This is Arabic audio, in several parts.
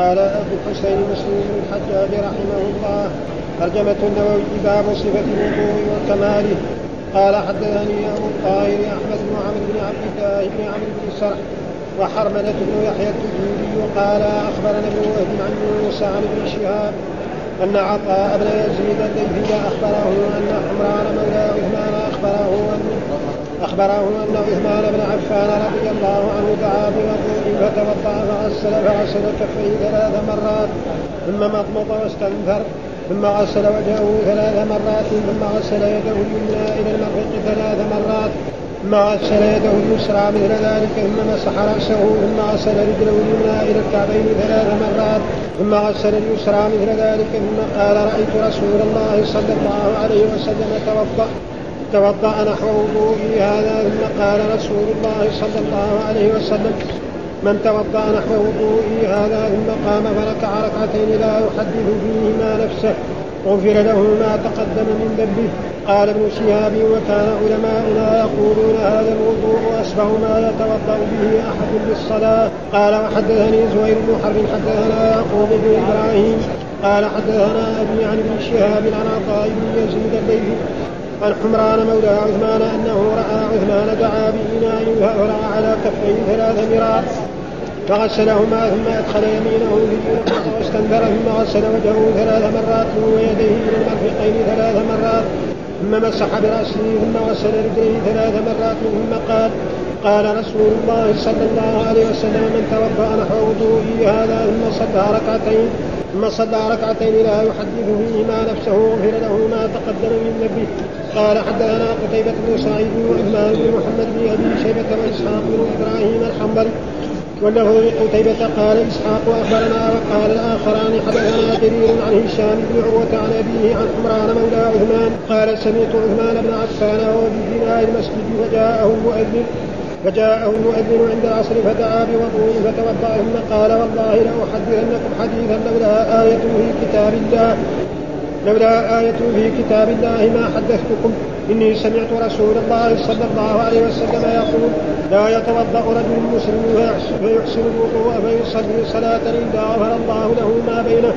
قال أبو الحسين مسلم بن الحجاج رحمه الله ترجمة النووي باب صفة الوضوء وكماله قال حدثني أبو الطاهر أحمد بن عمرو بن عبد الله بن عمرو بن سرح وحرملة بن يحيى التجيبي قال أخبرنا ابن وهب عن موسى عن ابن شهاب أن عطاء بن يزيد الليثي أخبره أن عمران مولى عثمان أخبره أن اخبره أن عثمان بن عفان رضي الله عنه دعا بوضوء فتوضأ فغسل فغسل كفيه ثلاث مرات ثم مضمض واستنثر ثم غسل وجهه ثلاث مرات ثم غسل يده اليمنى إلى المرفق ثلاث مرات ثم غسل يده اليسرى مثل ذلك ثم مسح رأسه ثم غسل رجله اليمنى إلى الكعبين ثلاث مرات ثم غسل اليسرى مثل ذلك ثم قال رأيت رسول الله صلى الله عليه وسلم توضأ توضأ نحو وضوئي هذا ثم قال رسول الله صلى الله عليه وسلم من توضأ نحو وضوئي هذا ثم قام فركع ركعتين لا يحدث فيهما نفسه غفر له ما تقدم من ذنبه. قال ابن شهاب وكان علماؤنا يقولون هذا الوضوء أسبغ ما يتوضأ به أحد للصلاة. قال وحدثني زهير بن حرب حدثنا يعقوب بن إبراهيم. قال حدثنا أبي عن ابن شهاب عن عطاء بن يزيد الليثي. عن حمران مولى عثمان أنه رأى عثمان دعا باناء فأرى على كفيه ثلاث مرات. فغسلهما ثم أدخل يمينه في واستنثر ثم غسل وجهه ثلاث مرات ويديه إلى المرفقين ثلاث مرات. ثم مسح برأسه ثم غسل رجليه ثلاث مرات ثم قال قال رسول الله صلى الله عليه وسلم من توضأ نحو وضوئي هذا ثم صلى ركعتين ثم صلى ركعتين لا يحدث فيهما نفسه غفر له ما تقدم من ذنبه. قال حدثنا قتيبة بن سعيد وعثمان بن محمد بن أبي شيبة واسحاق بن إبراهيم الحنبلي وله قتيبة قال إسحاق أخبرنا وقال الآخران حدثنا جرير عن هشام بن عروة عن أبيه عن عمران مولى عثمان قال سمعت عثمان بن عفان وهو في بناء المسجد فجاءه المؤذن فجاءه المؤذن عند العصر فدعا بوضوء فتوضا ثم قال والله لأحدثنكم حديثا لولا آية في كتاب الله. لولا آية في كتاب الله ما حدثتكم. إني سمعت رسول الله صلى الله عليه وسلم يقول لا يتوضأ رجل مسلم فيحسن الوضوء فيصلي صلاة إلا غفر الله له ما بينه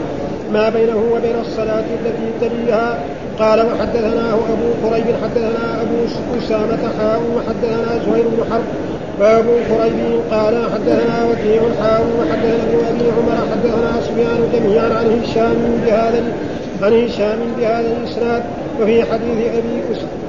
ما بينه وبين الصلاة التي تليها. قال وحدثناه أبو قريب حدثنا أبو أسامة حاء وحدثنا زهير بن حرب. وأبو قريب قال حدثنا وكيع حاء وحدثنا ابن أبي عمر حدثنا سفيان جميعا عن هشام بهذا عن هشام بهذا الإسناد وفي حديث أسامة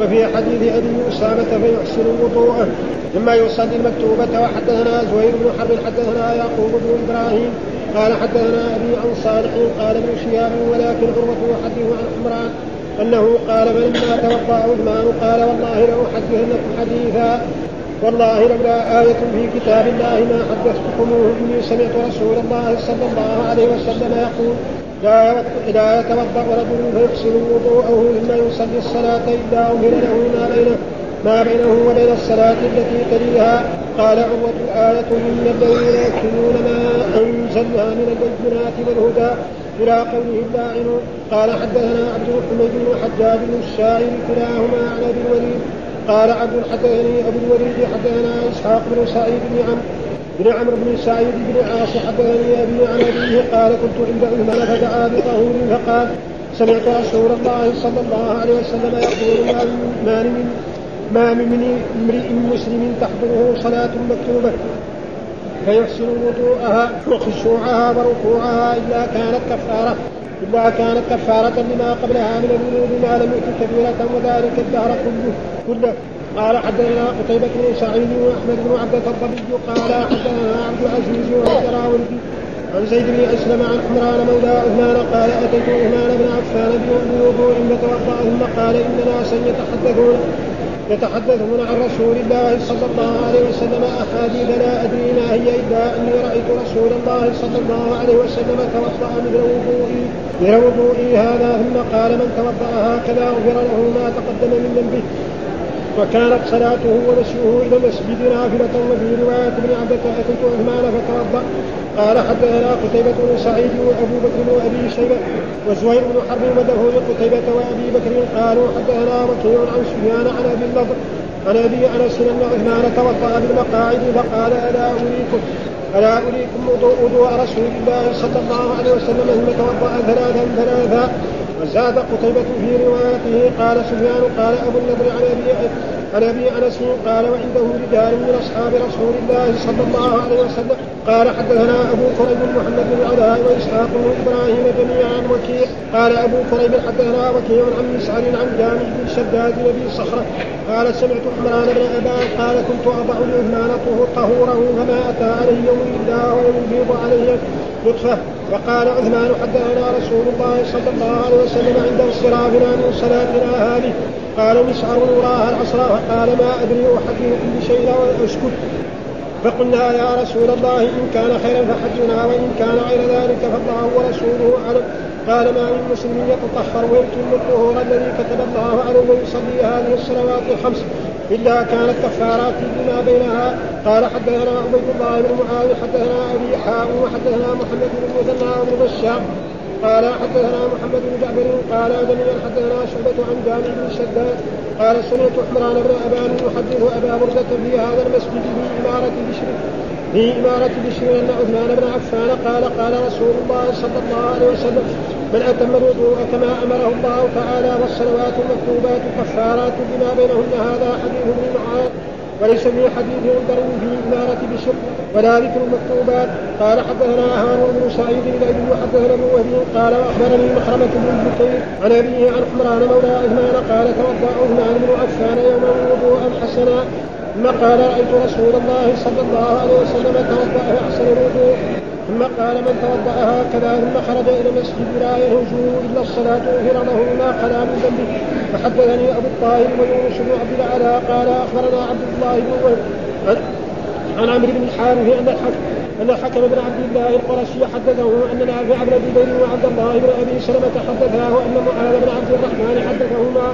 وفي حديث أبي أسامة فيحسن الوضوء ثم يصلي المكتوبة وحدثنا زهير بن حرب حدثنا يعقوب بن إبراهيم قال حدثنا أبي عن صالح قال ابن شهاب ولكن عروة يحدث عن عمران أنه قال فلما توضا عثمان قال والله لاحدثنكم حديثا والله لولا آية في كتاب الله ما حدثتكموه إني سمعت رسول الله صلى الله عليه وسلم يقول لا يتوضأ رجل فيحسن وضوءه ثم يصلي الصلاة الا أمر له ما بينه ما بينه وبين الصلاة التي تليها قال عروة آية من الذين يكتمون ما أنزلنا من البينات والهدى إلى قوله اللاعنون قال حدثنا عبد الحميد بن حجاج بن الشاعر كلاهما عن أبي الوليد. قال عبد حدثني أبو الوليد حدثنا إسحاق بن سعيد بن عمرو بن عمرو بن سعيد بن عاص حدثني أبي عن أبيه قال كنت عند عثمان فدعا بطهور فقال سمعت رسول الله صلى الله عليه وسلم يقول ما من ما من امرئ مسلم تحضره صلاة مكتوبة فيحسن وضوءها وخشوعها وركوعها إلا كانت كفارة إلا كانت كفارة لما قبلها من الذنوب ما لم يكن كبيرة وذلك الدهر كله كله. قال حدثنا قتيبة بن سعيد وأحمد بن عبد الضبي قال حدثنا عبد العزيز والدراوردي عن زيد بن أسلم عن عمران مولى عثمان قال أتيت عثمان بن عفان بوضوء فتوضا ثم قال إن ناسا يتحدثون يتحدثون عن رسول الله صلى الله عليه وسلم احاديث لا أدري ما هي إلا أني رأيت رسول الله صلى الله عليه وسلم توضأ مثل وضوئي مثل وضوئي هذا ثم قال من توضا هكذا غفر له ما تقدم من ذنبه. وكانت صلاته ومشيه إلى المسجد نافلة وفي رواية ابن عبدة أتيت عثمان فتوضا قال حدثنا قتيبة بن سعيد وأبو بكر وأبي شيبة وزهير بن حرب وله قتيبة وأبي بكر. قالوا حدثنا وكيع عن سفيان عن أبي النضر عن أبي أنس أن عثمان توضأ بالمقاعد فقال ألا أريكم؟ ألا أريكم وضوء رسول الله صلى الله عليه وسلم ثم توضأ ثلاثا ثلاثا. وزاد قتيبة في روايته قال سفيان قال أبو النضر عن أبي عن أبي أنس قال وعنده رجال من أصحاب رسول الله صلى الله عليه وسلم. قال حدثنا أبو كريب محمد بن العلاء وإسحاق بن إبراهيم جميعا وكيع. قال أبو كريب حدثنا وكيع عن مسعر عن جامع بن شداد نبي صخرة. قال سمعت عمران بن ابان قال كنت أضع لعثمان طهوره فما أتى عليه يوم الا ويفيض عليه لطفه وقال عثمان حدثنا رسول الله صلى الله عليه وسلم عند انصرافنا من صلاتنا هذه. قال مسعر وراها العصر فقال ما أدري احدثكم بشيء واسكت فقلنا يا رسول الله إن كان خيرا فحجنا وإن كان غير ذلك فالله ورسوله أعلم. قال ما من مسلم يتطهر ويتم الطهور الذي كتب الله عليه ويصلي هذه الصلوات الخمس. إلا كانت كفارات بما بينها. قال حدثنا عبيد الله بن معاوية حدثنا أبي حاء وحدثنا محمد بن المثنى بن بشار قال حدثنا محمد بن جعفر قال ادمي حدثنا شعبة عن جابر بن شداد. قال سمعت حمران بن أبان يحدث أبا برزة في هذا المسجد في إمارة بشر. في إمارة بشر أن عثمان بن عفان قال قال رسول الله صلى الله عليه وسلم من أتم الوضوء كما أمره الله تعالى والصلوات المكتوبات كفارات بما بينهن هذا حديث ابن معاذ. وليس في حديث عنبر في إمارة بشر ولا ذكر المكتوبات قال حدثنا هارون بن سعيد الأبي وحدثنا ابن وهبي قال وأخبرني مخرمة بن بكير عن أبيه عن حمران مولى عثمان قال توضأ عثمان بن عفان يوما وضوءا حسنا. ثم قال رأيت رسول الله صلى الله عليه وسلم توضأ أحسن الوضوء. ثم قال من توضأ هكذا ثم خرج إلى المسجد لا يهجه إلا الصلاة. غفر له ما خلا من ذنبه. فحدثني أبو الطاهر ويونس بن عبد الأعلى قال أخبرنا عبد الله بن عن عمرو بن الحارث أن الحكم أن الحكم بن عبد الله القرشي حدثه أن نافع بن جبير وعبد الله بن أبي سلمة حدثاه أن معاذ بن عبد الرحمن حدثهما.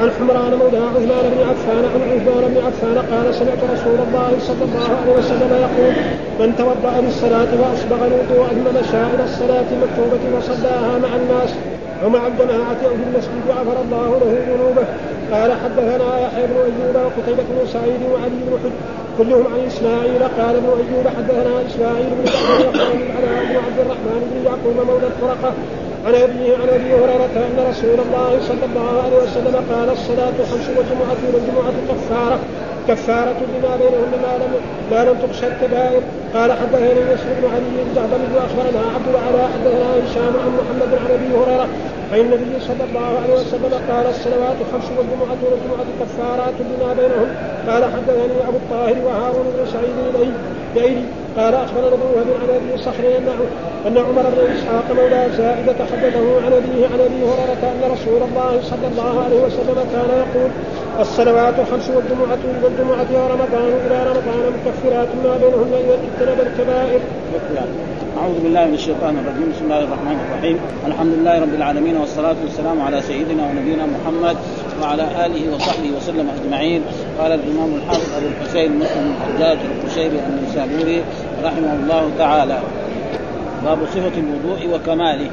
عن حمران مولى عثمان بن عفان عن عثمان بن عفان قال سمعت رسول الله صلى الله عليه وسلم يقول من توضأ للصلاة فاصبغ الوضوء ثم مشى إلى الصلاة المكتوبه وصلاها مع الناس. ومع الجماعة أو في المسجد غفر الله له ذنوبه. قال حدثنا يحيى بن أيوب وقتيبة بن سعيد وعلي بن حج كلهم عن إسماعيل. قال ابن أيوب حدثنا إسماعيل بن على بن عبد الرحمن بن يعقوب مولى الفرقة عن أبيه عن أبي هريرة أن رسول الله صلى الله عليه وسلم قال الصلاة خمس وجمعه والجمعه كفارة. كفارة لما بينهن ما لم ما لم تخشى الكبائر. قال حدثني يوسف بن علي بن واخبرنا عبد العلاء حدثنا هشام عن محمد عن أبي هريرة. عن النبي صلى الله عليه وسلم قال الصلوات خمس والجمعة والجمعة كفارات لما بينهم قال حدثني أبو الطاهر وهارون بن سعيد الأيلي قال أخبرنا ابو وهب عن ابي صخر أن عمر بن إسحاق مولى زائده حدثه عن أبيه عن أبي هريرة أن رسول الله صلى الله عليه وسلم كان يقول الصلوات خمس والجمعة والجمعة ورمضان إلى رمضان مكفرات ما بينهن إذا اجتنب الكبائر. أعوذ بالله من الشيطان الرجيم. بسم الله الرحمن الرحيم. الحمد لله رب العالمين والصلاة والسلام على سيدنا ونبينا محمد وعلى آله وصحبه وسلم أجمعين. قال الإمام الحافظ أبو الحسين مسلم الحجاج القشيري النيسابوري رحمه الله تعالى. باب صفة الوضوء وكماله.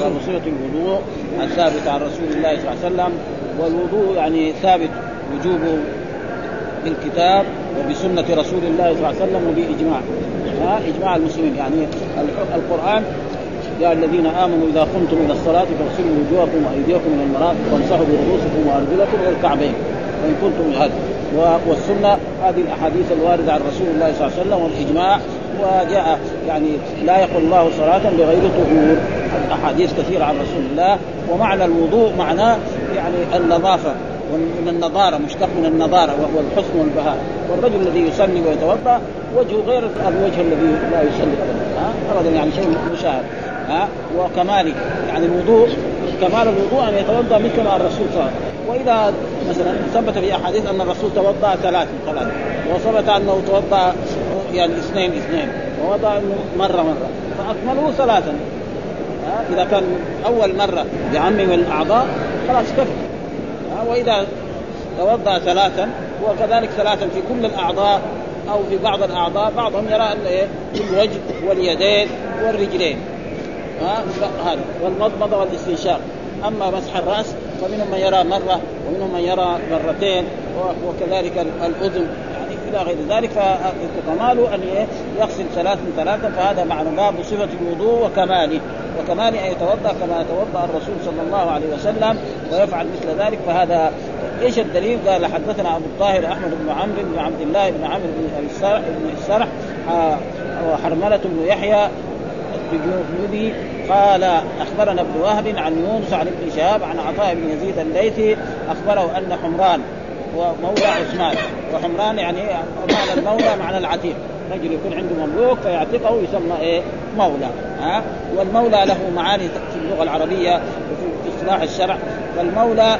باب صفة الوضوء الثابت عن رسول الله صلى الله عليه وسلم. والوضوء يعني ثابت وجوبه بالكتاب وبسنة رسول الله صلى الله عليه وسلم وبإجماع ها إجماع المسلمين. يعني القرآن يا الذين آمنوا إذا قمتم إلى الصلاة فاغسلوا وجوهكم وأيديكم إلى المرافق وامسحوا برؤوسكم وأرجلكم إلى الكعبين وإن كنتم هذا. والسنة هذه الأحاديث الواردة عن رسول الله صلى الله عليه وسلم والإجماع وجاء يعني لا يقول الله صلاة بغير طهور. أحاديث كثيرة عن رسول الله. ومعنى الوضوء معناه يعني النظافة. ومن النضارة مشتق من النضارة وهو الحسن والبهاء. والرجل الذي يصلي ويتوضأ وجهه غير الوجه الذي لا يصلي أبدا. أبدا يعني شيء مشاهد ها؟ وكماله يعني الوضوء كمال الوضوء أن يتوضأ مثل ما الرسول صلى الله عليه وسلم. وإذا مثلا ثبت في أحاديث أن الرسول توضأ ثلاث ثلاث وثبت أنه توضأ يعني اثنين اثنين. ووضع مرة مرة. فاكمله ثلاثا. إذا كان أول مرة بعمم الاعضاء خلاص كفى. وإذا توضأ ثلاثا وكذلك ثلاثا في كل الأعضاء أو في بعض الأعضاء بعضهم يرى ان إيه؟ الوجه واليدين والرجلين. ها؟ هذا والمضمضة والاستنشاق. أما مسح الرأس فمنهم من يرى مرة ومنهم من يرى مرتين وكذلك الأذن. إلى غير ذلك فكماله أن يغسل ثلاث ثلاثة فهذا معنى باب صفة الوضوء وكماله وكمال أن يتوضأ كما يتوضأ الرسول صلى الله عليه وسلم ويفعل مثل ذلك فهذا إيش الدليل؟ قال حدثنا أبو الطاهر أحمد بن عمرو بن عبد الله بن عمرو بن السرح بن السرح وحرمله بن يحيى الجنودي قال أخبرنا ابن وهب عن يونس عن ابن شهاب عن عطاء بن يزيد الليثي أخبره أن حمران ومولى عثمان وحمران يعني معنى المولى معنى العتيق. رجل يكون عنده مملوك فيعتقه يسمى إيه؟ مولى. ها؟ والمولى له معاني في اللغة العربية وفي اصطلاح الشرع. فالمولى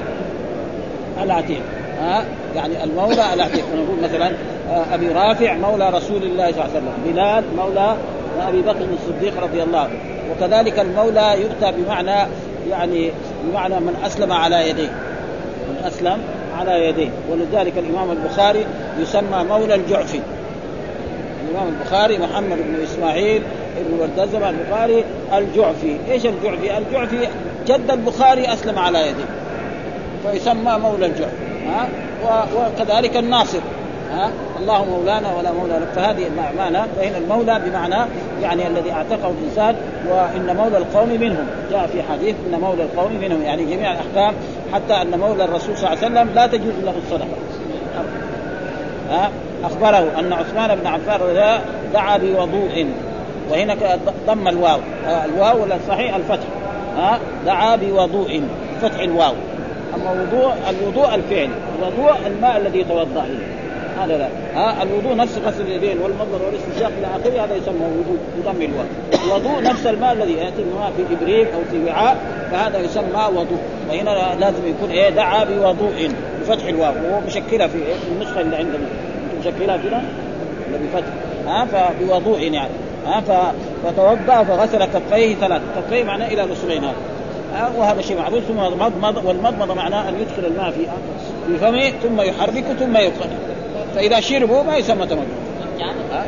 العتيق. ها؟ يعني المولى العتيق. نقول مثلا آه، أبي رافع مولى رسول الله صلى الله عليه وسلم. بلال مولى أبي بكر الصديق رضي الله عنه. وكذلك المولى يؤتى بمعنى يعني بمعنى من أسلم على يديه. من أسلم على يديه. ولذلك الإمام البخاري يسمى مولى الجعفي الإمام البخاري محمد بن إسماعيل ابن وردزم البخاري الجعفي إيش الجعفي؟ الجعفي جد البخاري أسلم على يديه. فيسمى مولى الجعفي ها؟ وكذلك الناصر. ها؟ الله مولانا ولا مولى لك فهذه معنى فهنا المولى بمعنى يعني الذي أعتقه الانسان وإن مولى القوم منهم. جاء في حديث إن مولى القوم منهم. يعني جميع الأحكام حتى أن مولى الرسول صلى الله عليه وسلم لا تجوز له الصدقة. ها؟ أخبره أن عثمان بن عفان دعا بوضوء. وهنا ضم الواو. الواو الصحيح؟ الفتح. ها؟ دعا بوضوء. فتح الواو. أما وضوء الوضوء الفعل. الوضوء الماء الذي يتوضا به هذا لا. ها الوضوء نفس غسل اليدين والمنظر والاستنشاق إلى آخره هذا يسمى وضوء بضم الواو الوضوء نفس الماء الذي يأتي الماء في إبريق أو في وعاء فهذا يسمى وضوء. وهنا لازم يكون إيه دعا بوضوء بفتح الواو. وهو مشكلها في, إيه؟ في النسخة اللي عندنا. مشكلها كده بفتح؟ ها فبوضوء يعني. ها فتوضأ فغسل كفيه ثلاث. كفيه معناه إلى نصفين هذا. وهذا شيء معروف. ثم مضمض والمضمضه معناه أن يدخل الماء في في فمه ثم يحركه ثم يدخل فإذا شربوا ما يسمى تمضمض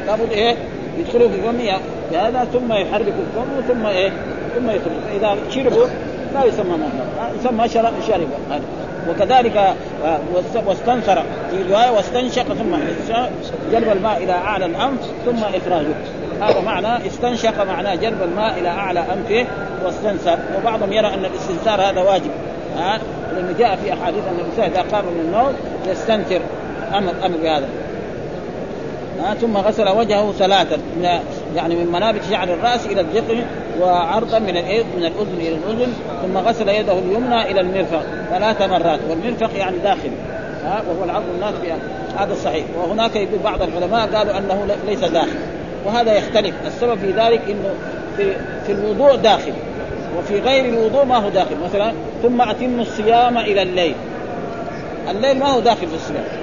لابد إيه؟ يدخلوا في فمه بهذا ثم يحرك الفم ثم إيه؟ ثم يخرج فإذا شربوا لا يسمى مضمض يسمى شرب شرب هذا وكذلك آه، واستنثر في رواية واستنشق ثم جلب الماء إلى أعلى الأنف ثم إخراجه. هذا معنى استنشق معناه جلب الماء إلى أعلى أنفه واستنثر وبعضهم يرى أن الاستنثار هذا واجب. لأنه جاء في أحاديث أن الإنسان إذا قام من النوم يستنثر أمر أمر بهذا. ها ثم غسل وجهه ثلاثا من يعني من منابت شعر الرأس إلى الذقن وعرضا من الايه من الأذن إلى الأذن ثم غسل يده اليمنى إلى المرفق ثلاث مرات والمرفق يعني داخل ها وهو العرض الناس هذا الصحيح. وهناك يقول بعض العلماء قالوا أنه ليس داخل وهذا يختلف. السبب في ذلك إنه في, في الوضوء داخل وفي غير الوضوء ما هو داخل. مثلا ثم أتم الصيام إلى الليل الليل ما هو داخل في الصيام.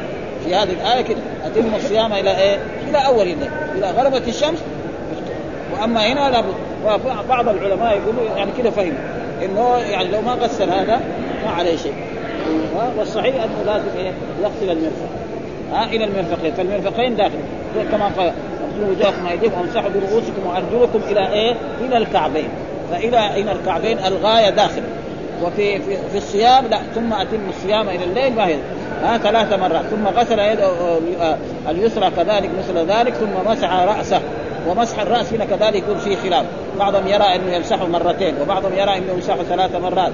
في هذه الآية كده. أتم الصيام إلى إيه؟ إلى أول الليل. إذا غربت الشمس وأما هنا لابد بعض العلماء يقولوا يعني كده فهم إنه يعني لو ما غسل هذا ما عليه شيء. والصحيح أنه لازم إيه؟ يغسل المرفق ها؟ إلى المرفقين فالمرفقين داخل. كما قال وجوهكم وايديكم وامسحوا برؤوسكم وأرجلكم إلى إيه؟ إلى الكعبين. فإلى إلى الكعبين الغاية داخل. وفي في, في الصيام لا ثم أتم الصيام إلى الليل ما هي ها ثلاث مرات. ثم غسل يده اليسرى كذلك مثل ذلك ثم مسح رأسه ومسح الرأس هنا كذلك يكون فيه خلاف. بعضهم يرى أنه يمسحه مرتين وبعضهم يرى أنه يمسحه ثلاث مرات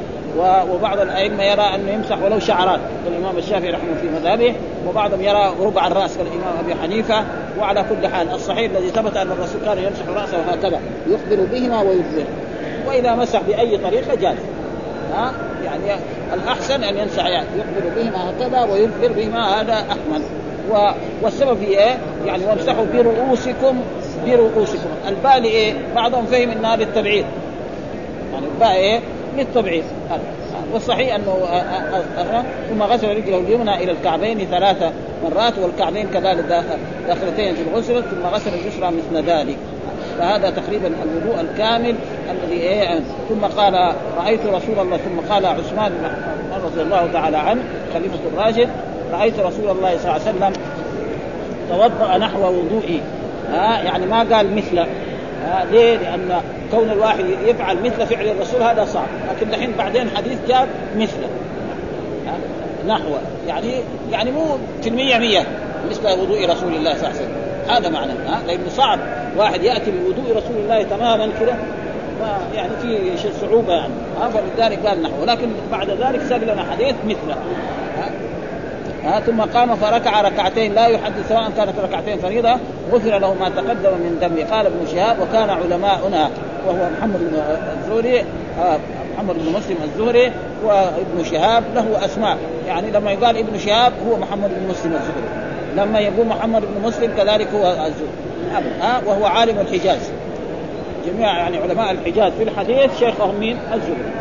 وبعض الأئمة يرى أنه يمسح ولو شعرات الامام الشافعي رحمه في مذهبه وبعضهم يرى ربع الرأس كالإمام أبي حنيفة وعلى كل حال الصحيح الذي ثبت أن الرسول كان يمسح رأسه هكذا يقبل بهما ويدبر وإذا مسح بأي طريقة جاز. ها يعني الأحسن أن يمسح يعني يقبل بهما هكذا ويدبر بهما هذا أحمد والسبب في إيه؟ يعني وامسحوا برؤوسكم برؤوسكم الباء لايه؟ بعضهم فهم إنها للتبعيد يعني الباء إيه؟ للتبعيد والصحيح أنه ثم غسل رجله اليمنى إلى الكعبين ثلاث مرات والكعبين كذلك داخلتين في الغسل ثم غسل اليسرى مثل ذلك فهذا تقريبا الوضوء الكامل الذي إيه ثم قال رأيت رسول الله ثم قال عثمان رضي الله تعالى عنه خليفة الراشد رأيت رسول الله صلى الله عليه وسلم توضأ نحو وضوئي. ها يعني ما قال مثل ليه؟ لأن كون الواحد يفعل مثل فعل الرسول هذا صعب، لكن دحين بعدين حديث جاب مثله. نحو. يعني يعني مو في المية مية مثل وضوء رسول الله صلى الله عليه وسلم. هذا معنى ها؟ لأنه صعب. واحد يأتي بوضوء رسول الله تماما كذا يعني في صعوبة يعني ها؟ فلذلك قال نحو. ولكن بعد ذلك سأل لنا حديث مثله ها؟ ثم قام فركع ركعتين لا يحدث سواء كانت ركعتين فريضة غفر له ما تقدم من ذنبه. قال ابن شهاب وكان علماؤنا وهو محمد بن الزهري محمد بن مسلم الزهري وابن شهاب له أسماء. يعني لما يقال ابن شهاب هو محمد بن مسلم الزهري. لما يقول محمد بن مسلم كذلك هو الزهري. ها وهو عالم الحجاز. جميع يعني علماء الحجاز في الحديث شيخهم مين؟ الزهري.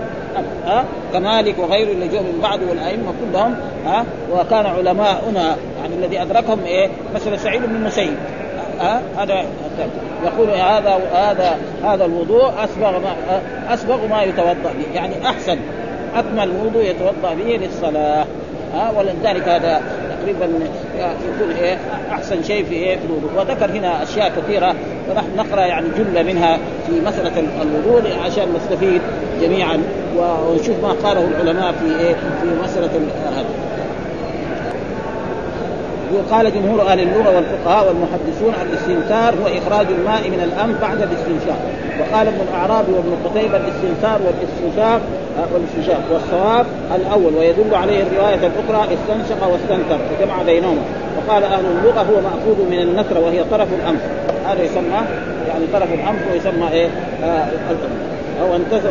ها كمالك وغيره اللي جاءوا من بعد والأئمة كلهم ها وكان علماؤنا يعني الذي أدركهم إيه؟ مثلا سعيد بن المسيب. ها هذا يقول هذا هذا هذا الوضوء أسبغ ما أسبغ ما يتوضأ به. يعني أحسن أكمل وضوء يتوضأ به للصلاة. ها ولذلك هذا تقريبا يكون إيه أحسن شيء في إيه في الوضوء. وذكر هنا أشياء كثيرة فنحن نقرأ يعني جملة منها في مسألة الوضوء عشان نستفيد جميعا ونشوف ما قاله العلماء في إيه في مسألة هذا وقال جمهور أهل اللغة والفقهاء والمحدثون الاستنثار هو إخراج الماء من الانف بعد الاستنشاق. وقال ابن الأعرابي وابن قتيبة الاستنثار والاستنشاق والاستنشاق والصواب الأول ويدل عليه الرواية الأخرى استنشق واستنثر فجمع بينهما. وقال أهل اللغة هو مأخوذ من النثره وهي طرف الانف هذا يسمى يعني طرف الانف ويسمى إيه؟ آه أو أنتثر.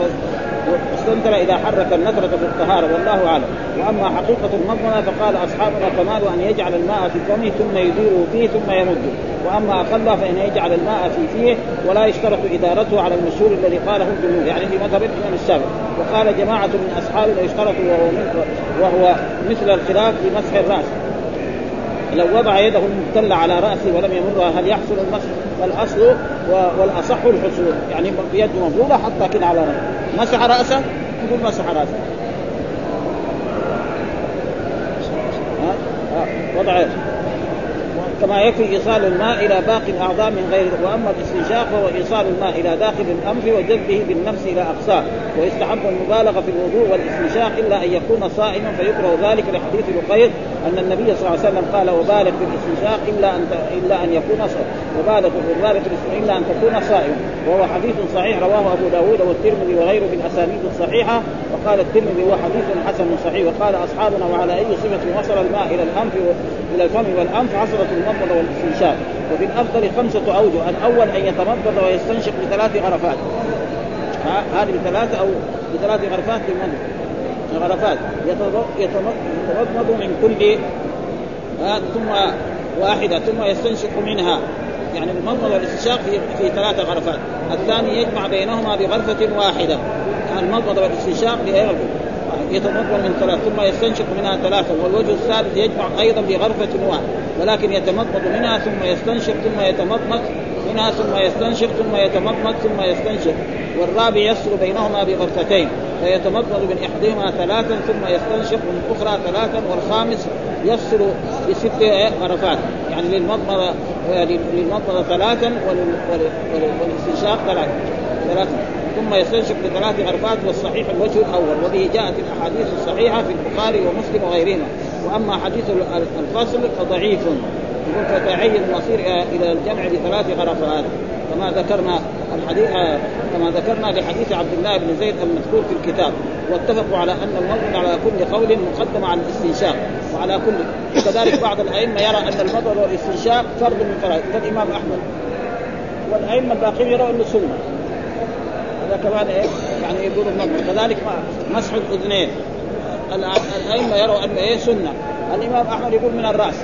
واستنتر إذا حرك النثرة في الطهارة والله أعلم. وأما حقيقة المضمنة فقال أصحابنا كمال أن يجعل الماء في فمه ثم يديره فيه ثم يمده؟ وأما أقل فإن يجعل الماء في فيه ولا يشترط إدارته على المشهور الذي قاله الجمهور يعني في مذهب الإمام السابق وقال جماعة من اصحابنا يشترط وهو مثل الخلاف في مسح الرأس. لو وضع يده المبتلة على رأسه ولم يمرها هل يحصل المسح؟ فالأصل والأصح الحصول. يعني بيده مبلولة حطها كده على رأسه. مسح رأسه؟ يقول مسح رأسه؟ وضع كما يكفي إيصال الماء إلى باقي الأعضاء من غير وأما الاستنشاق فهو إيصال الماء إلى داخل الأنف وجذبه بالنفس إلى أقصاه ويستحب المبالغة في الوضوء والاستنشاق إلا أن يكون صائما فيكره ذلك لحديث بقير أن النبي صلى الله عليه وسلم قال وبالغ في الاستنشاق إلا أن إلا أن يكون صائما وبالغ في في إلا أن تكون صائما. وهو حديث صحيح رواه أبو داود والترمذي وغيره بالأسانيد الصحيحة وقال الترمذي هو حديث حسن صحيح. وقال أصحابنا وعلى أي صفة وصل الماء إلى الأنف إلى الفم والأنف حصلت المضمضه والاستنشاق وفي الأفضل خمسة اوجه الأول أن يتمضض ويستنشق بثلاث غرفات. هذه بثلاث أو بثلاث غرفات للمضمضه غرفات. يتمضمض من كل ثم واحدة ثم يستنشق منها. يعني المضمضه والاستنشاق في في ثلاث غرفات. الثاني يجمع بينهما بغرفة واحدة. المضمضه والاستنشاق بغرفه يتمضمض من ثلاث ثم يستنشق منها ثلاثة والوجه الثالث يجمع أيضا بغرفة واحدة ولكن يتمضمض منها ثم يستنشق ثم يتمضمض منها ثم يستنشق ثم يتمضمض ثم يستنشق والرابع يفصل بينهما بغرفتين فيتمضمض من احدهما ثلاثا ثم يستنشق من الاخرى ثلاثا والخامس يفصل بست غرفات يعني للمضمضة للمضمضة ثلاثا والاستنشاق ثلاثا ثلاثا ثم يستنشق بثلاث غرفات والصحيح الوجه الأول وبه جاءت الأحاديث الصحيحة في البخاري ومسلم وغيرهما. وأما حديث الفصل فضعيف. يقول فتعين المصير إلى الجمع بثلاث غرفات. كما ذكرنا الحديث كما ذكرنا لحديث عبد الله بن زيد المذكور في الكتاب. واتفقوا على أن المضمض على كل قول مقدم على الاستنشاق. وعلى كل وكذلك بعض الأئمة يرى أن المضمض والاستنشاق فرض من فرائض. كالإمام أحمد. والأئمة الباقين يروا أنه سنة. هذا كمان إيه يعني المضمض كذلك مسح الاذنين الأئمة يروا انه إيه سنة. الإمام أحمد يقول من الرأس.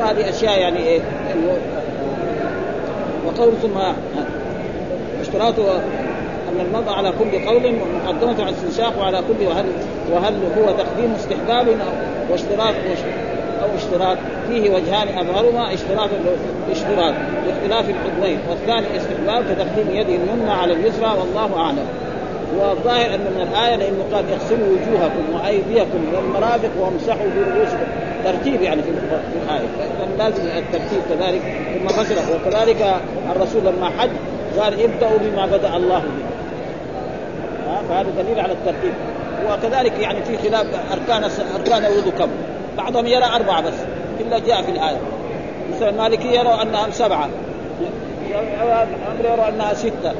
وهذه أشياء يعني إيه؟ وقول ثم اشتراط أن المضى على كل قول مقدمة على الاستنشاق وعلى كل وهل وهل هو تقديم استحباب أو اشتراط اشتراط فيه وجهان أظهرهما اشتراط الاشتراط باختلاف العضوين والثاني استحباب كتقديم يده اليمنى على اليسرى والله أعلم. والظاهر انه من الآية لأنه قال اغسلوا وجوهكم وأيديكم والمرافق وامسحوا برؤوسكم. ترتيب يعني في الآية. لازم الترتيب كذلك ثم غسل وكذلك الرسول لما حج قال ابدأوا بما بدأ الله به. فهذا دليل على الترتيب. وكذلك يعني في خلاف أركان أركان الوضوء كم؟ بعضهم يرى أربعة بس إلا جاء في الآية. مثلا المالكية يروا انها سبعة. يروا أنها ستة.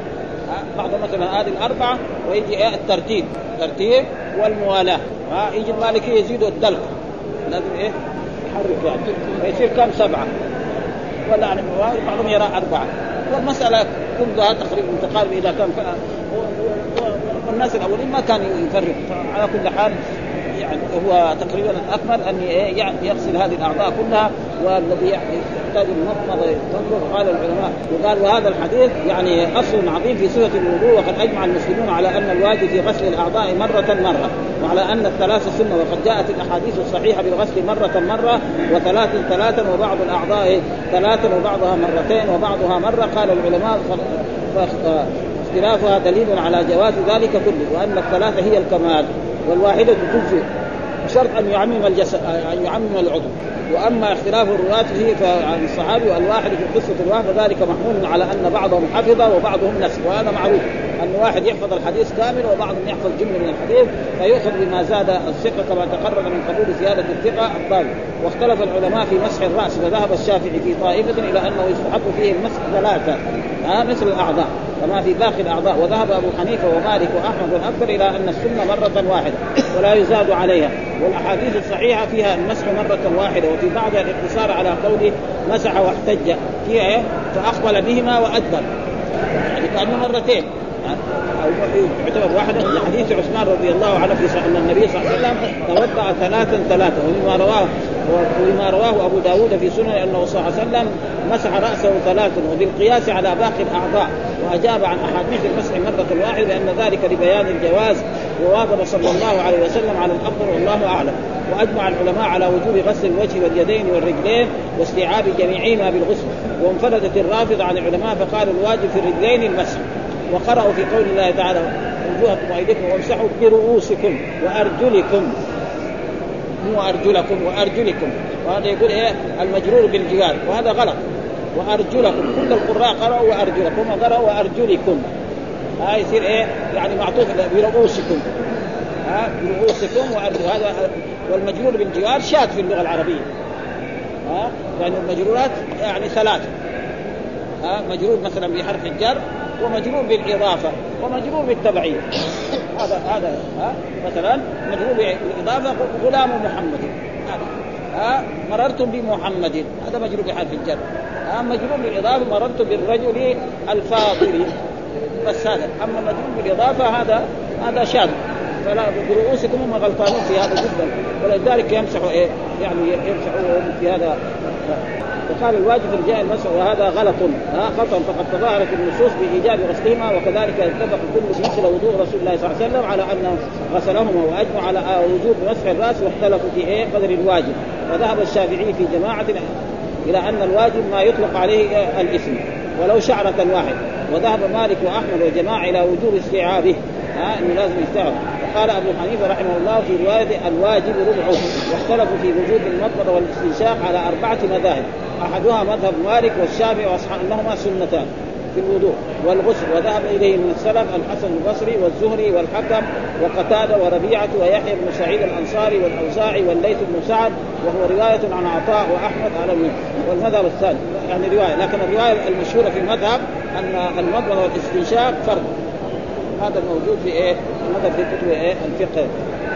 بعض مثلا هذه الأربعة ويجي الترتيب. الترتيب والموالاة. ها يجي المالكية يزيدوا الدلق. لازم إيه؟ يحرك يعني. فيصير كم؟ سبعة. ولا بعضهم يرى أربعة. والمسألة كلها تقريبا متقاربه اذا كان والناس الأولين ما كانوا يفرق. على كل حال يعني هو تقريبا الاكمل أن يغسل هذه الأعضاء كلها والذي يحتاج المضمضه تنظر قال العلماء. وقال وهذا الحديث يعني أصل عظيم في صفه الوضوء وقد أجمع المسلمون على أن الواجب في غسل الأعضاء مرة مرة وعلى أن الثلاث سنة وقد جاءت الأحاديث الصحيحة بالغسل مرة مرة وثلاث ثلاثا وبعض الأعضاء ثلاثا وبعضها مرتين وبعضها مرة. قال العلماء اختلافها دليل على جواز ذلك كله وأن الثلاثة هي الكمال والواحدة تجزئ. بشرط أن يعمم الجسد أن يعمم العضو. وأما اختلاف الرواة فيه عن الصحابي والواحد في قصة الواحد فذلك محمول على أن بعضهم حفظ وبعضهم نسي وهذا معروف. أن واحد يحفظ الحديث كامل وبعضهم يحفظ جملة من الحديث فيؤخذ بما زاد الثقة كما تقرر من قبول زيادة الثقة الضابط واختلف العلماء في مسح الرأس فذهب الشافعي في طائفة إلى أنه يستحب فيه المسح ثلاثة. ها مثل الأعضاء. كما في باقي الأعضاء. وذهب أبو حنيفة ومالك وأحمد والاكثر إلى أن السنة مرة واحدة ولا يزاد عليها. والأحاديث الصحيحة فيها المسح مرة واحدة وفي بعضها الإقتصار على قوله مسح واحتج. فيها إيه؟ فأقبل بهما وأدبر. يعني كأنه مرتين. يعتبر واحدة من حديث عثمان رضي الله عنه في أن النبي صلى الله عليه وسلم توضأ ثلاثا ثلاثا ومما رواه وما رواه أبو داود في سنن أنه صلى الله عليه وسلم مسح رأسه ثلاثا وبالقياس على باقي الأعضاء. وأجاب عن أحاديث المسح مرة واحدة لأن ذلك لبيان الجواز وواظب صلى الله عليه وسلم على الافضل والله أعلم. وأجمع العلماء على وجوب غسل الوجه واليدين والرجلين واستيعاب جميعهما بالغسل. وانفردت الرافضة عن العلماء فقالوا الواجب في الرجلين المسح. وقرأوا في قول الله تعالى وجوهكم وأيديكم وامسحوا برؤوسكم وأرجلكم. مو أرجلكم وأرجلكم. وهذا يقول إيه؟ المجرور بالجوار وهذا غلط. وأرجلكم. كل القراء قرأوا وأرجلكم وقرأوا وأرجلكم. ها يصير إيه؟ يعني معطوف برؤوسكم. ها برؤوسكم وأرجل. هذا والمجرور بالجوار شاذ في اللغة العربية. ها يعني المجرورات يعني ثلاثة. ها مجرور مثلا بحرف الجر ومجرور بالإضافة ومجرور بالتبعيه هذا هذا ها مثلا مجرور بالإضافة غلام محمد. ها مررتم بمحمد. هذا مجرور بحرف الجر. ها مجرور بالإضافة مررت بالرجل الفاضل. بس هذا. أما مجرور بالإضافة هذا هذا شاذ. فلا برؤوسكم هم غلطانون في هذا جدا. ولذلك يمسحوا إيه؟ يعني يمسحوا في هذا وقال الواجب رجاء المسح وهذا غلط. ها خطأ. فقد تظاهرت النصوص بإيجاب غسلهما وكذلك اتفق كل مثل وضوء رسول الله صلى الله عليه وسلم على انه غسلهما وأجمع على وجوب مسح الرأس واختلفوا في إيه؟ قدر الواجب. وذهب الشافعي في جماعة إلى أن الواجب ما يطلق عليه الاسم ولو شعرة واحد وذهب مالك وأحمد وجماعه إلى وجوب استيعابه. ها إنه لازم يستوعب وقال أبو حنيفة رحمه الله في رواية الواجب ربعه واختلفوا في وجوب المضمضه والاستنشاق على أربعة مذاهب. أحدها مذهب مالك والشافعي واصحاب إنهما سنتان في الوضوء والغسل. وذهب إليه من السلف الحسن البصري والزهري والحكم وقتادة وربيعة ويحيى بن سعيد الأنصاري والأوزاعي والليث بن سعد وهو رواية عن عطاء وأحمد على والمذهب الثاني يعني رواية لكن الرواية المشهورة في المذهب أن المضمضه والاستنشاق فرض. هذا الموجود في إيه؟ هذا في كتب إيه؟ الفقه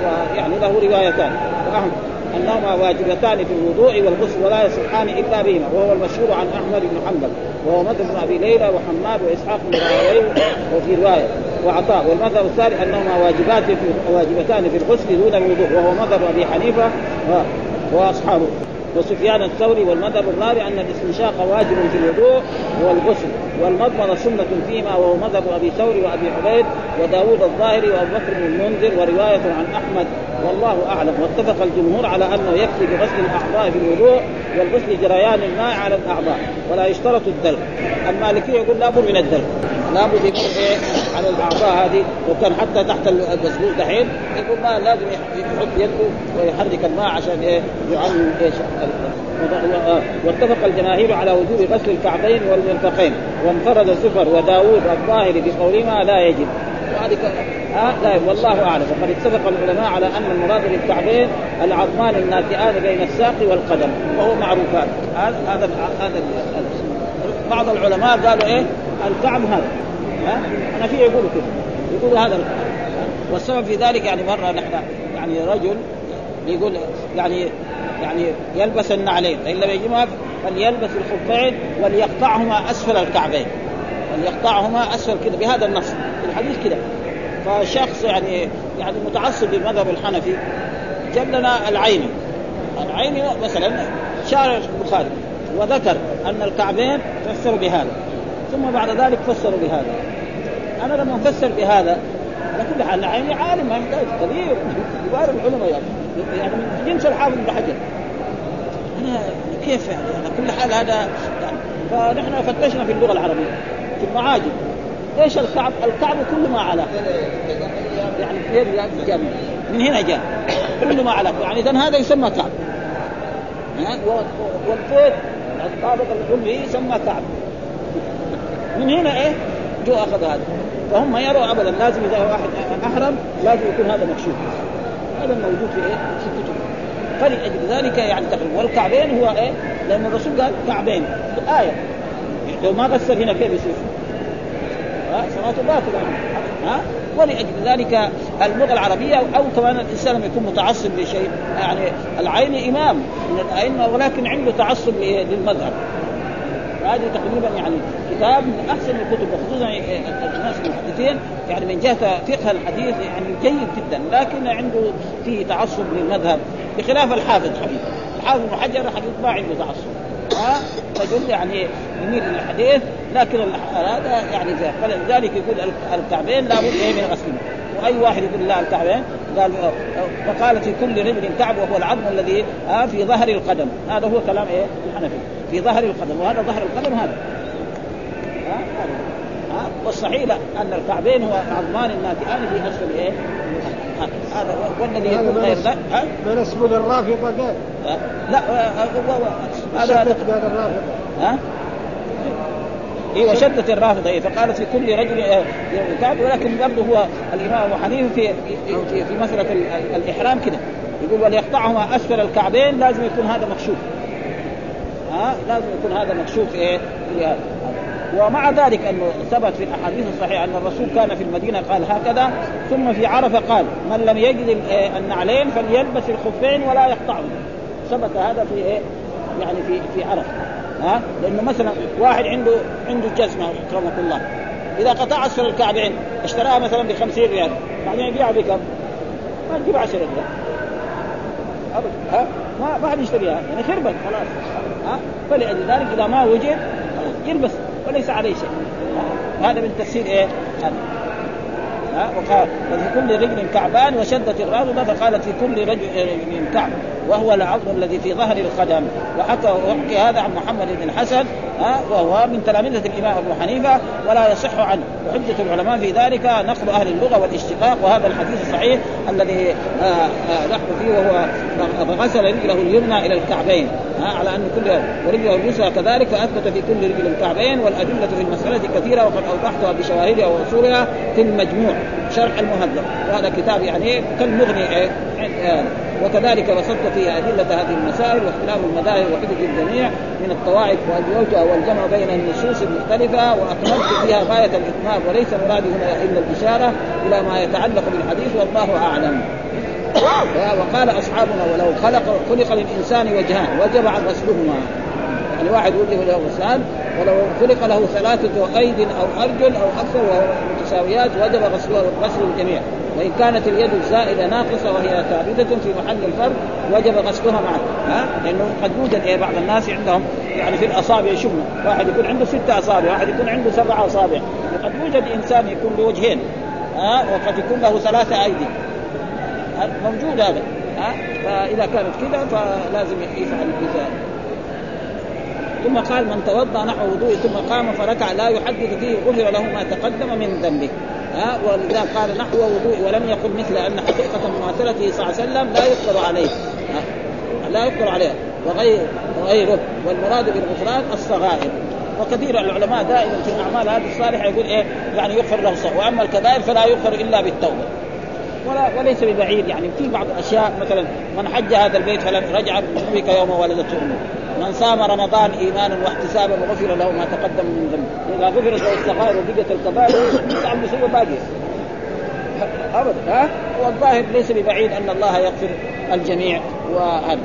ويعني له روايتان واهم أنهما واجبتان في الوضوء والغسل ولا يصحان إلا بهما وهو المشهور عن أحمد بن حنبل وهو مذهب أبي ليلى وحماد وإسحاق بن راهويه وفي رواية وعطاء والمذهب الثالث أنهما واجبات في واجبتان في الغسل دون الوضوء وهو مذهب أبي حنيفة وأصحابه وسفيان الثوري والمذهب الرابع أن الاستنشاق واجب في الوضوء والغسل والمضمضة سنة فيما وهو مذهب أبي ثور وأبي عبيد وداوود الظاهري وأبو بكر بن المنذر ورواية عن أحمد والله أعلم. واتفق الجمهور على أنه يكفي بغسل الأعضاء في الوضوء والغسل جريان الماء على الأعضاء ولا يشترط الدلق. المالكية يقول لابد من الدلق. لابد يكون إيه على الأعضاء هذه وكان حتى تحت البسبوس دحين يقول ما لازم يحط يده ويحرك الماء عشان إيه؟ يعلم إيش؟ واتفق الجماهير على وجوب غسل الكعبين والمرفقين وانفرد الزفر وداوود الظاهري بقولهما لا يجب. وهذه ها لا والله أعلم. وقد اتفق العلماء على أن المراد بالكعبين العظمان الناتئان بين الساق والقدم وهو معروف هذا هذا هذا بعض العلماء قالوا إيه؟ الكعب هذا. ها؟ أنا في يقولوا كده. يقولوا هذا والسبب في ذلك يعني مرة نحن يعني رجل يقول يعني يعني يلبس النعلين فإن لم يجدهما فليلبس الخفين وليقطعهما أسفل الكعبين. وليقطعهما أسفل كذا بهذا النص. الحديث كذا فشخص يعني يعني متعصب للمذهب الحنفي. جاب لنا العيني. العيني مثلا شارع البخاري وذكر أن الكعبين فسروا بهذا ثم بعد ذلك فسروا بهذا. أنا لما أفسر بهذا على كل حال العيني عالم ما يحتاج كبير كبار العلماء يعني يعني من جنس الحافظ بن حجر. أنا كيف يعني؟ على كل حال هذا يعني فنحن فتشنا في اللغة العربية في المعاجم. إيش الكعب؟ الكعب كل ما على يعني جاء من هنا جاء. كل ما على يعني اذا هذا يسمى كعب. والفيت الطابق العلوي يسمى كعب. من هنا إيه؟ جو أخذ هذا. فهم يروا ابدا. لازم إذا واحد أحرم لازم يكون هذا مكشوف. هذا موجود في إيه؟ في الكتب. فلأجل ذلك يعني تقريبا. والكعبين هو إيه؟ لأن الرسول قال كعبين. آية. لو ما فسر هنا كيف يصير؟ ها؟ صلاته باطلة ها؟ ولأجل ذلك اللغة العربية أو كمان الإنسان لما يكون متعصب لشيء يعني العين إمام. من الأئمة ولكن عنده تعصب للمذهب. هذه تقريبا يعني كتاب من أحسن الكتب وخصوصا الناس المحدثين. يعني من جهة فقه الحديث يعني جيد جدا لكن عنده فيه تعصب للمذهب. بخلاف الحافظ حبيب الحافظ بن حجر ما عنده تعصب. ها؟ رجل يعني يميل إلى الحديث. لكن هذا يعني فلذلك يقول الكعبين لابد من غسلهم وأي واحد يقول لا الكعبين قال فقال في كل رجل كعب وهو العظم الذي في ظهر القدم. هذا هو كلام إيه؟ الحنفي. في ظهر القدم. وهذا ظهر القدم هذا. ها والصحيح أن الكعبين هو عظمان الناتئان في اسفل إيه هذا والذي يكون غير ذلك من اسم الرافضه قال. لا هذا الرافضة. ها؟ أيوه شدت الرافضة إيه فقالت في كل رجل كعب ولكن برضه هو الإمام أبو حنيفة في في, في مسألة الإحرام كده. يقول وليقطعهما اسفل الكعبين لازم يكون هذا مكشوف. ها؟ لازم يكون هذا مكشوف إيه ومع ذلك أنه ثبت في الأحاديث الصحيحة أن الرسول كان في المدينة قال هكذا. ثم في عرفة قال من لم يجد النعلين فليلبس الخفين ولا يقطعهما. ثبت هذا في إيه؟ يعني في في عرفة. ها؟ لأنه مثلا واحد عنده عنده جزمة اكرمك الله. إذا قطع اسفل الكعبين اشتراها مثلا ب 50 ريال. بعدين يبيعها بكم؟ ما تجيب 10 ريال. ابدا ها؟ ما ما حد يشتريها. يعني خربت خلاص. ها؟ فلأجل ذلك إذا ما وجد يلبس وليس عليه شيء. هذا من تفسير إيه؟ هذا. وقال وفي كل رجل كعبان وشدت الرافضه فقالت في كل رجل كعب وهو العظم الذي في ظهر القدم. وحكى وحكي هذا عن محمد بن ها وهو من تلامذة الإمام أبو حنيفة ولا يصح عنه. وحجة العلماء في ذلك نقل أهل اللغة والاشتقاق وهذا الحديث الصحيح الذي نحن فيه وهو غسل رجله اليمنى إلى الكعبين. على أن كل ورجله اليسرى كذلك فاثبت في كل رجل الكعبين والأدلة في المسألة كثيرة وقد أوضحتها بشواهدها واصولها في المجموع شرح المهذب. وهذا كتاب يعني كالمغني وكذلك بسطت في أدلة هذه المسائل واختلاف المذاهب وحجج الجميع من الطوائف والوجه والجمع بين النصوص المختلفة وأكملت فيها غاية الإتمام وليس مرادي هنا إلا الإشارة إلى ما يتعلق بالحديث والله أعلم. وقال أصحابنا ولو خلق خلق للإنسان وجهان وجب عن غسلهما يعني واحد وجه له غسلان ولو خلق له ثلاثة أيد أو أرجل أو أكثر وهو متساويات وجب غسل غسل الجميع. وإن كانت اليد الزائدة ناقصة وهي ثابتة في محل الفرد وجب غسلها معا ها؟ لأنه قد يوجد إيه بعض الناس عندهم يعني في الأصابع شبه واحد يكون عنده ستة أصابع واحد يكون عنده سبعة أصابع. قد يوجد إنسان يكون له وجهين ها؟ وقد يكون له ثلاثة أيدي. موجود هذا. ها؟ فإذا كانت كذا فلازم يفعل بذلك. ثم قال من توضأ نحو وضوء ثم قام فركع لا يحدث فيه غفر له ما تقدم من ذنبه. ها؟ ولذا قال نحو وضوء ولم يقل مثل أن حقيقة مماثلته صلى الله عليه وسلم لا يقدر عليه. لا يقدر عليه وغير وغيره. والمراد بالغفران الصغائر. وكثير العلماء دائما في الأعمال هذه الصالحة يقول إيه؟ يعني يغفر له الصغر وأما الكبائر فلا يغفر إلا بالتوبة. ولا وليس ببعيد يعني في بعض الاشياء مثلا من حج هذا البيت فلن رجع بك يوم ولدته أمه. من صام رمضان ايمانا واحتسابا غفر له ما تقدم من ذنبه إذا غفرت له الصغائر وبقت الكبائر يسعى المصيبه باقيه ابدا ها؟ والظاهر ليس ببعيد أن الله يغفر الجميع وهذا.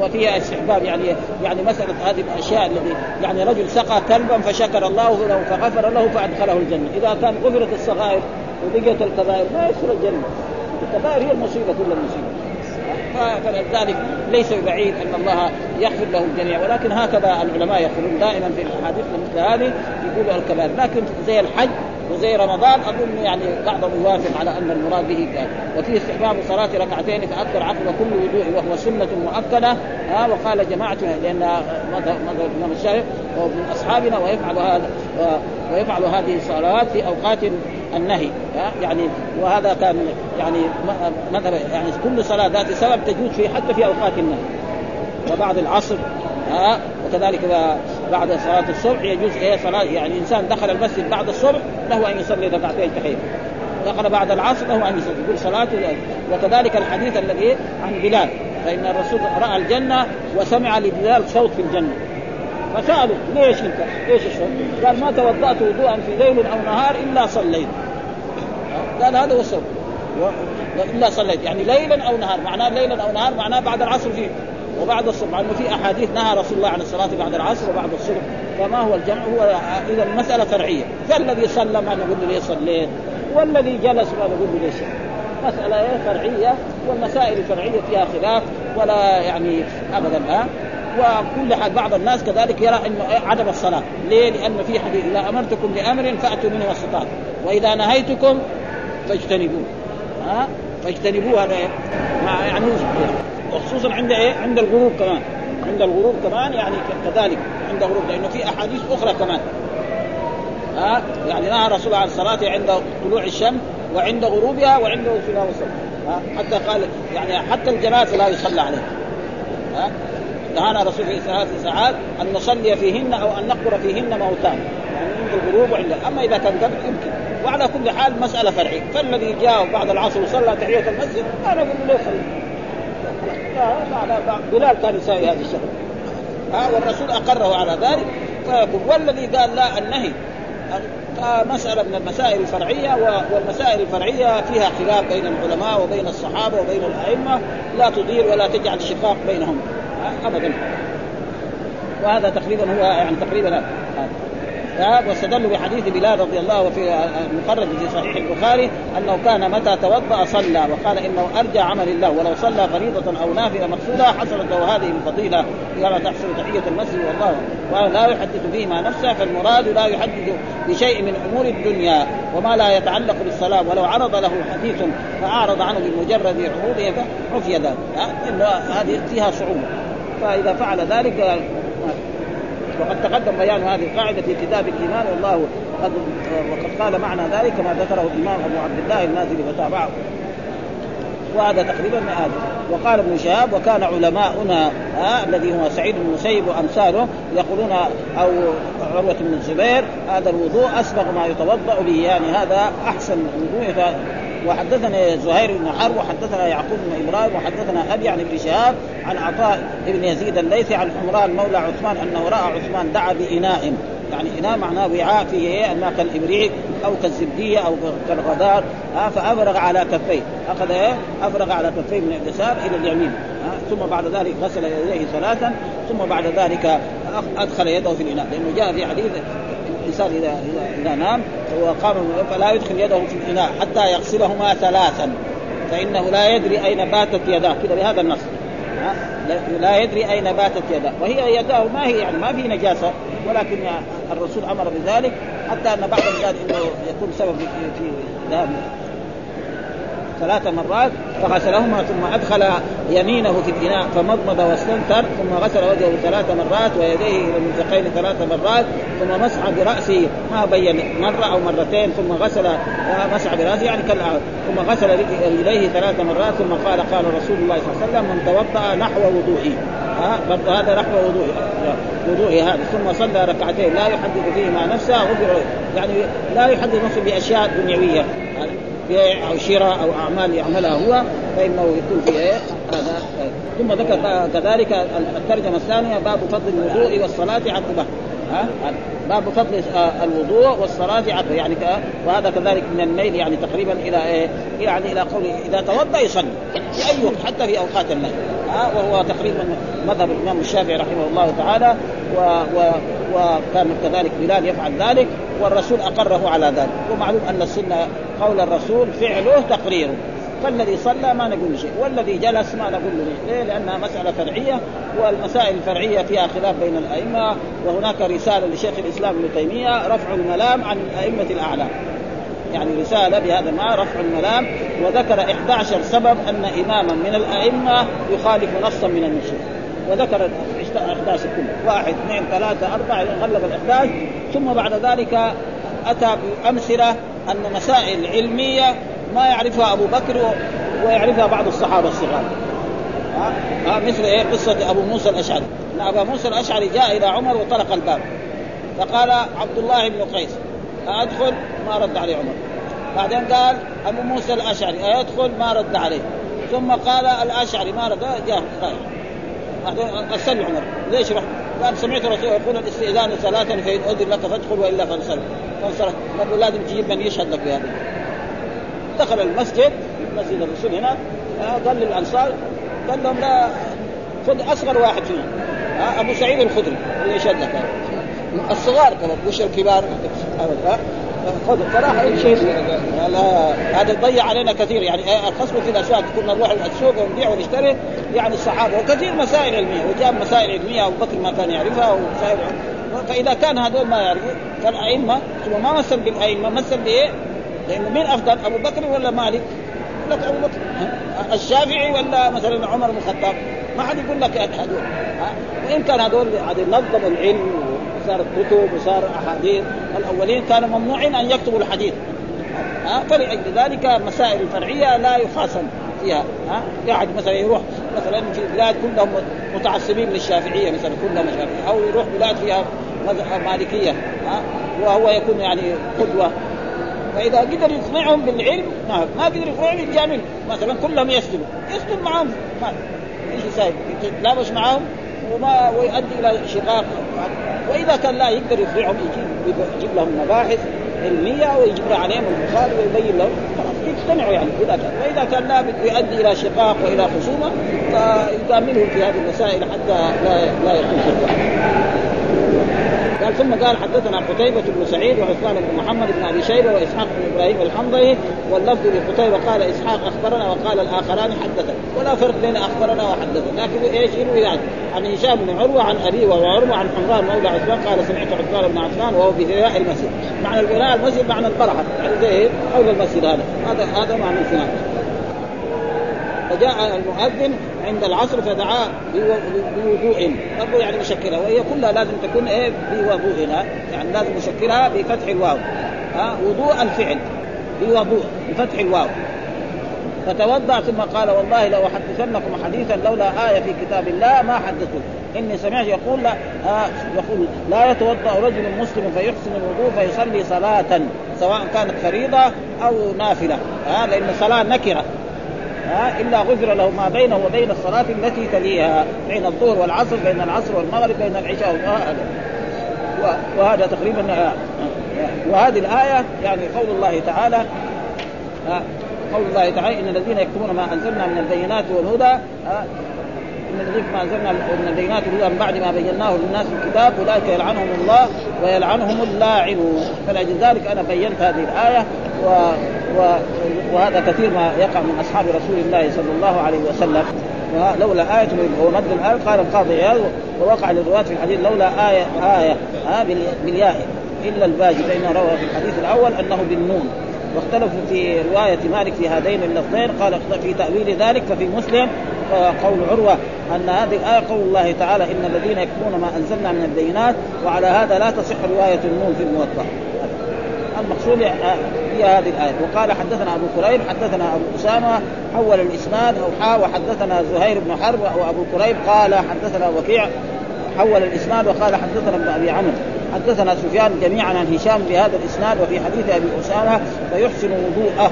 وفيها استحباب يعني يعني مسألة هذه الأشياء الذي يعني رجل سقى كلبا فشكر الله له فغفر له فأدخله الجنة، إذا كان غفرت الصغائر وبقيت الكبائر ما يدخل الجنة. الكبائر هي المصيبة كل المصيبة. فلذلك ليس بعيد أن الله يغفر له الجميع ولكن هكذا العلماء يقولون دائما في الأحاديث مثل هذه يقولوا الكبائر. لكن زي الحج وزي رمضان أظن يعني بعضهم يوافق على أن المراد به كان وفي استحباب صلاة ركعتين فأكثر عقب كل وضوء وهو سنة مؤكدة. ها وقال جماعة لأن مذهب الإمام الشافعي ومن أصحابنا ويفعل هذا ويفعل هذه الصلوات في أوقات النهي. يعني وهذا كان يعني مذهب يعني كل صلاة ذات سبب تجوز في حتى في أوقات النهي. وبعد العصر ها وكذلك بعد صلاة الصبح يجوز إيه صلاة يعني إنسان دخل المسجد بعد الصبح له أن يصلي ركعتين تحية دخل بعد العصر له أن يصلي يقول صلاته وكذلك الحديث الذي عن بلال فإن الرسول رأى الجنة وسمع لبلال صوت في الجنة فسألوا ليش أنت؟ إيش الصوت؟ قال ما توضأت وضوءا في ليل أو نهار إلا صليت. قال هذا هو السبب إلا صليت يعني ليلا أو نهار معناه ليلا أو نهار معناه بعد العصر فيه وبعد الصبح لأنه في أحاديث نهى رسول الله عن الصلاة بعد العصر وبعد الصبح. فما هو الجمع؟ هو إذا المسألة فرعية. فالذي صلى ما نقول له ليه صليت والذي جلس ما نقول له ليش مسألة فرعية والمسائل الفرعية فيها خلاف ولا يعني أبدا ها؟ وكل حال بعض الناس كذلك يرى إنه عدم الصلاة، ليه؟ لأن في حديث إذا أمرتكم بأمر فأتوا منه واستطعتم، وإذا نهيتكم فاجتنبوه. ها؟ فاجتنبوه هذا يعني وخصوصا عند إيه؟ عند الغروب كمان. عند الغروب كمان يعني كذلك عند الغروب لأنه في أحاديث أخرى كمان. ها؟ يعني نهى الرسول عن الصلاه عند طلوع الشمس وعند غروبها وعند وصولها وصول ها؟ حتى قال يعني حتى الجنازه لا يصلى عليها ها؟ نهانا الرسول في ثلاث ساعات أن نصلي فيهن أو أن نقبر فيهن موتان يعني عند الغروب وعند أما إذا كان قبل يمكن. وعلى كل حال مسألة فرعية. فالذي جاء بعد العصر وصلى تحية المسجد أنا أقول له بلال كان يساوي هذا الشغل ها والرسول أقره على ذلك. فيقول والذي قال لا النهي. مسألة من المسائل الفرعية والمسائل الفرعية فيها خلاف بين العلماء وبين الصحابة وبين الأئمة. لا تضير ولا تجعل شقاق بينهم. أبدا. وهذا تقريبا هو يعني تقريبا هذا. واستدلوا بحديث بلال رضي الله وفي المخرج في صحيح البخاري أنه كان متى توضأ صلى وقال إنه أرجى عمل الله ولو صلى فريضة أو نافلة مقصودة حصلت له هذه الفضيله كما تحصل تحية المسجد والله ولا يحدث فيما نفسه فالمراد لا يحدث بشيء من أمور الدنيا وما لا يتعلق بالصلاة. ولو عرض له حديث فأعرض عنه بمجرد عروضه فعفي ذلك هذه فيها صعوبه فإذا فعل ذلك وقد تقدم بيان هذه القاعدة في كتاب الإيمان والله قد وقد قال معنى ذلك كما ذكره الإمام أبو عبد الله النازلي وتابعه. وهذا تقريبا هذا وقال ابن شهاب وكان علماؤنا آه الذي هو سعيد بن المسيب وأمثاله يقولون أو عروة بن الزبير هذا الوضوء أسبغ ما يتوضأ به. يعني هذا أحسن وضوء وحدثنا زهير بن حرب وحدثنا يعقوب بن إبراهيم وحدثنا أبي عن ابن شهاب عن عطاء بن يزيد الليثي عن حمران مولى عثمان أنه رأى عثمان دعا بإناء. يعني إناء معناه وعاء فيه إيه؟ الماء كالابريق أو كالزبديه أو كالغدار ها فافرغ على كفيه. أخذ إيه؟ افرغ على كفيه من اليسار إلى اليمين. ثم بعد ذلك غسل يديه ثلاثا ثم بعد ذلك أدخل يده في الإناء. لأنه جاء في حديث الإنسان اذا اذا, نام وقام فلا يدخل يده في الإناء حتى يغسلهما ثلاثا. فإنه لا يدري أين باتت يداه. كذا بهذا النص. لا يدري أين باتت يداه. وهي يداه ما هي يعني ما في نجاسة ولكن الرسول أمر بذلك حتى أن بعض قال إنه يكون سبب في ذهاب ثلاث مرات فغسلهما ثم أدخل يمينه في الاناء فمضمض واستنثر ثم غسل وجهه ثلاث مرات ويديه إلى المرفقين ثلاث مرات ثم مسح برأسه. ما بين مرة أو مرتين ثم غسل مسح برأسه يعني كالآن ثم غسل رجليه ثلاث مرات ثم قال قال رسول الله صلى الله عليه وسلم من توضأ نحو وضوئي. ها برضه هذا نحو وضوء وضوء هذا. ثم صلى ركعتين لا يحدث فيهما نفسه غفر يعني لا يحدث نفسه بأشياء دنيوية. بيع أو شراء أو أعمال يعملها هو فإنه يكون في إيه؟ هذا. ثم ذكر كذلك الترجمة الثانية باب فضل الوضوء والصلاة عقبه. ها؟ باب فضل الوضوء والصلاة عقبه. يعني وهذا كذلك من الميل يعني تقريبا إلى إيه؟ يعني إلى قوله إذا توضأ يصلي في أي وقت حتى في أوقات الليل وهو تقريبا مذهب الإمام الشافعي رحمه الله تعالى و و وكان كذلك بلال يفعل ذلك والرسول أقره على ذلك. ومعلوم أن السنة قول الرسول فعله تقريره. فالذي صلى ما نقول شيء والذي جلس ما نقول له ليه؟ لأنها مسألة فرعية والمسائل الفرعية فيها خلاف بين الأئمة وهناك رسالة لشيخ الإسلام ابن تيمية رفع الملام عن الأئمة الاعلام يعني رسالة بهذا ما رفع الملام وذكر 11 سبب أن إماما من الأئمة يخالف نصا من النصوص. وذكر ال 11 كله واحد اثنين ثلاثة أربعة غلب ال 11 ثم بعد ذلك أتى بأمثلة أن مسائل علمية ما يعرفها أبو بكر ويعرفها بعض الصحابة الصغار. ها؟ مثل إيه؟ قصة أبو موسى الأشعري. أن ابا موسى الأشعري جاء إلى عمر وطرق الباب. فقال عبد الله بن قيس أدخل ما رد عليه عمر. بعدين قال أبو موسى الأشعري أيدخل ما رد عليه. ثم قال الأشعري ما رد جاء قال. بعدين أرسل عمر. ليش رحت؟ قال سمعت الرسول يقول الاستئذان صلاة فإن أذن لك فادخل وإلا فانصرف. فانصرف. قال لازم تجيب من يشهد لك بهذا دخل المسجد مسجد الرسول هنا قال للأنصار قال لهم لا خذ أصغر واحد فيهم. أبو سعيد الخدري اللي يشهد لك. الصغار كمان مش الكبار. أي شيء. لا هذا ضيع علينا كثير. يعني الخصم في الأسواق كنا نروح السوق ونبيع ونشتري يعني الصحابه وكثير مسائل علمية. وجاب مسائل علمية أبو بكر ما كان يعرفها ومسائل فإذا كان هذول ما يعرفوا فالائمه ثم ما مثل بالأئمة مثل بإيه؟ لأنه مين أفضل أبو بكر ولا مالك؟ لك أبو بكر. الشافعي ولا مثلا عمر بن الخطاب؟ ما حد يقول لك هذول. وإن كان هذول نظموا العلم صارت كتب وصار أحاديث. الأولين كانوا ممنوعين أن يكتبوا الحديث. ها؟ فلأجل ذلك مسائل الفرعيه لا يخاصم فيها. ها؟ قاعد مثلا يروح مثلا في بلاد كلهم متعصبين للشافعية مثلا كلهم شافعية. أو يروح بلاد فيها مالكية. ها؟ وهو يكون يعني قدوة. فإذا قدر يقنعهم بالعلم ما ما قدر يقنعهم يجامل مثلا كلهم يسجدوا. يسجد معهم. ما إيش يساوي؟ يتلابس معهم. وما ويؤدي إلى شقاق. وإذا كان لا يقدر يقنعهم يجيب يجيب لهم مباحث علمية ويجيب عليهم البخاري ويبين لهم. يقتنعوا يعني إذا كان وإذا كان لا يؤدي إلى شقاق وإلى خصومة فيجاملهم في هذه المسائل حتى لا لا يكون قال ثم قال حدثنا قتيبة بن سعيد وعثمان بن محمد بن أبي شيبة وإسحاق بن إبراهيم الحنظلي واللفظ لقتيبة قال إسحاق أخبرنا وقال الآخران حدثنا. ولا فرق بين أخبرنا وحدثنا. لكن إيش؟ يروي يعني عن هشام بن عروة عن أبي وهو عروه عن حمران مولى عثمان قال سمعت عثمان بن عثمان وهو بفناء المسجد. معنى الفناء المسجد معنى البرحة. يعني زي حول المسجد هذا. هذا هذا معنى الفناء. فجاء المؤذن عند العصر فدعا بوضوء. برضه يعني مشكلها وهي كلها لازم تكون إيه؟ بوضوء. يعني لازم مشكلها بفتح الواو. ها؟ وضوء الفعل. بوضوء بفتح الواو. فتوضأ ثم قال والله لو احدثنكم حديثا لولا آية في كتاب الله ما حدثت إني سمعت يقول لا آه يقول لا يتوضأ رجل مسلم فيحسن الوضوء فيصلي صلاة سواء كانت فريضة أو نافلة. آه لأن الصلاة نكرة. ها إلا غفر له ما بينه وبين الصلاة التي تليها بين الظهر والعصر بين العصر والمغرب بين العشاء وهذا وهذا تقريبا وهذه الآية يعني قول الله تعالى قول الله تعالى إن الذين يكتمون ما أنزلنا من البينات والهدى الذين ما انزلنا من البينات والهدى من بعد ما بيناه للناس في الكتاب أولئك يلعنهم الله ويلعنهم اللاعنون. فلذلك أنا بينت هذه الآية و... و... وهذا كثير ما يقع من أصحاب رسول الله صلى الله عليه وسلم. لولا آية ومد الآية قال القاضي عياض ووقع للرواة في الحديث لولا آية آية آه بالياء إلا الباجي فإنه روى في الحديث الأول أنه بالنون. واختلفوا في رواية مالك في هذين اللفظين قال في تأويل ذلك ففي مسلم قول عروة أن هذه الآية قول الله تعالى إن الذين يكتمون ما أنزلنا من البينات وعلى هذا لا تصح رواية النون في الموطأ. المقصود هي هذه الآية. وقال حدثنا أبو كريب حدثنا أبو أسامة حول الإسناد أو حا وحدثنا زهير بن حرب وابو كريب قال حدثنا وكيع حول الإسناد وقال حدثنا ابن أبي عمرو. حدثنا سفيان جميعا عن هشام بهذا الإسناد وفي حديث أبي أسامة فيحسن وضوءه.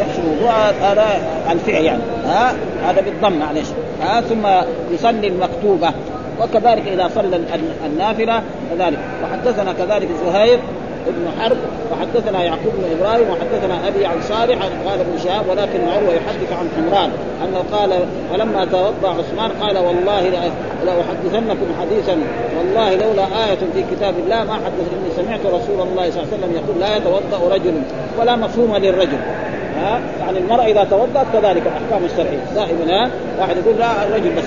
يحسن وضوء هذا الفعل يعني. ها هذا بالضم معلش ها ثم يصلي المكتوبة. وكذلك إذا صلى النافلة كذلك. وحدثنا كذلك زهير ابن حرب وحدثنا يعقوب بن إبراهيم وحدثنا أبي عن صالح قال ابن شهاب ولكن عروه يحدث عن حمران أنه قال فلما توضأ عثمان قال والله لأحدثنكم حديثا. والله لولا آية في كتاب الله ما حدث إني سمعت رسول الله صلى الله عليه وسلم يقول لا يتوضأ رجل ولا مفهوم للرجل. ها يعني المرأة إذا توضأت كذلك الأحكام الشرعية. دائما ها واحد يقول لا الرجل بس.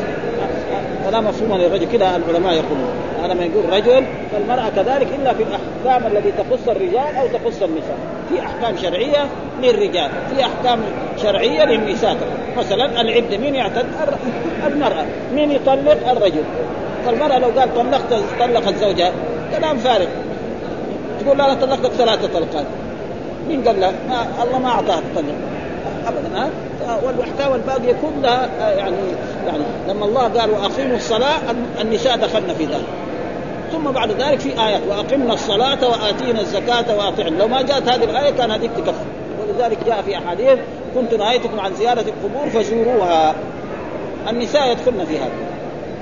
فلا مفهوم للرجل كذا العلماء يقولون. لما يقول رجل فالمرأة كذلك إلا في الأحكام التي تخص الرجال أو تخص النساء. في أحكام شرعية للرجال في أحكام شرعية للنساء. مثلا العدة مين يعتد؟ المرأة. مين يطلق؟ الرجل. فالمرأة لو قال طلقت طلقت زوجها كلام فارغ. تقول لا أنا طلقتك ثلاثة طلقات. مين قال لا ما الله ما أعطاها تطلق ابدا ها؟ والاحكام الباقيه كلها يعني يعني لما الله قال وأقيموا الصلاة النساء دخلنا في ذلك. ثم بعد ذلك في آيات وأقمنا الصلاة وآتينا الزكاة وأطعنا. لو ما جاءت هذه الآية كان هذيك تكفي ولذلك جاء في أحاديث كنت نهيتكم عن زياره القبور فزوروها. النساء يدخلن في هذا.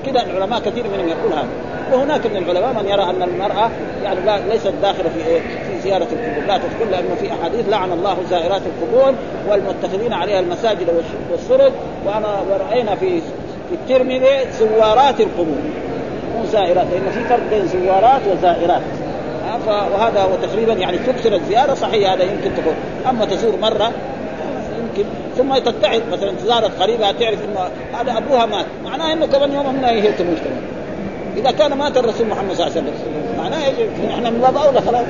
كذا العلماء كثير منهم يقول هذا. وهناك من العلماء من يرى أن المرأة يعني لا ليست داخلة في إيه؟ في زيارة القبور، لا تدخل لأنه في أحاديث لعن الله زائرات القبور والمتخذين عليها المساجد والسرد وأنا ورأينا في في الترمذي زوارات القبور. مو زائرات لأن في فرق بين زوارات وزائرات. وهذا هو تقريبا يعني تكثر الزيارة صحيح هذا يمكن تكون أما تزور مرة يمكن. ثم تتعظ مثلا زارت قريبها تعرف إنه هذا أبوها مات. معناه إنه كمان يوم من هي تموت كمان. إذا كان مات الرسول محمد صلى الله عليه وسلم. معناه إحنا من باب أولى خلاص.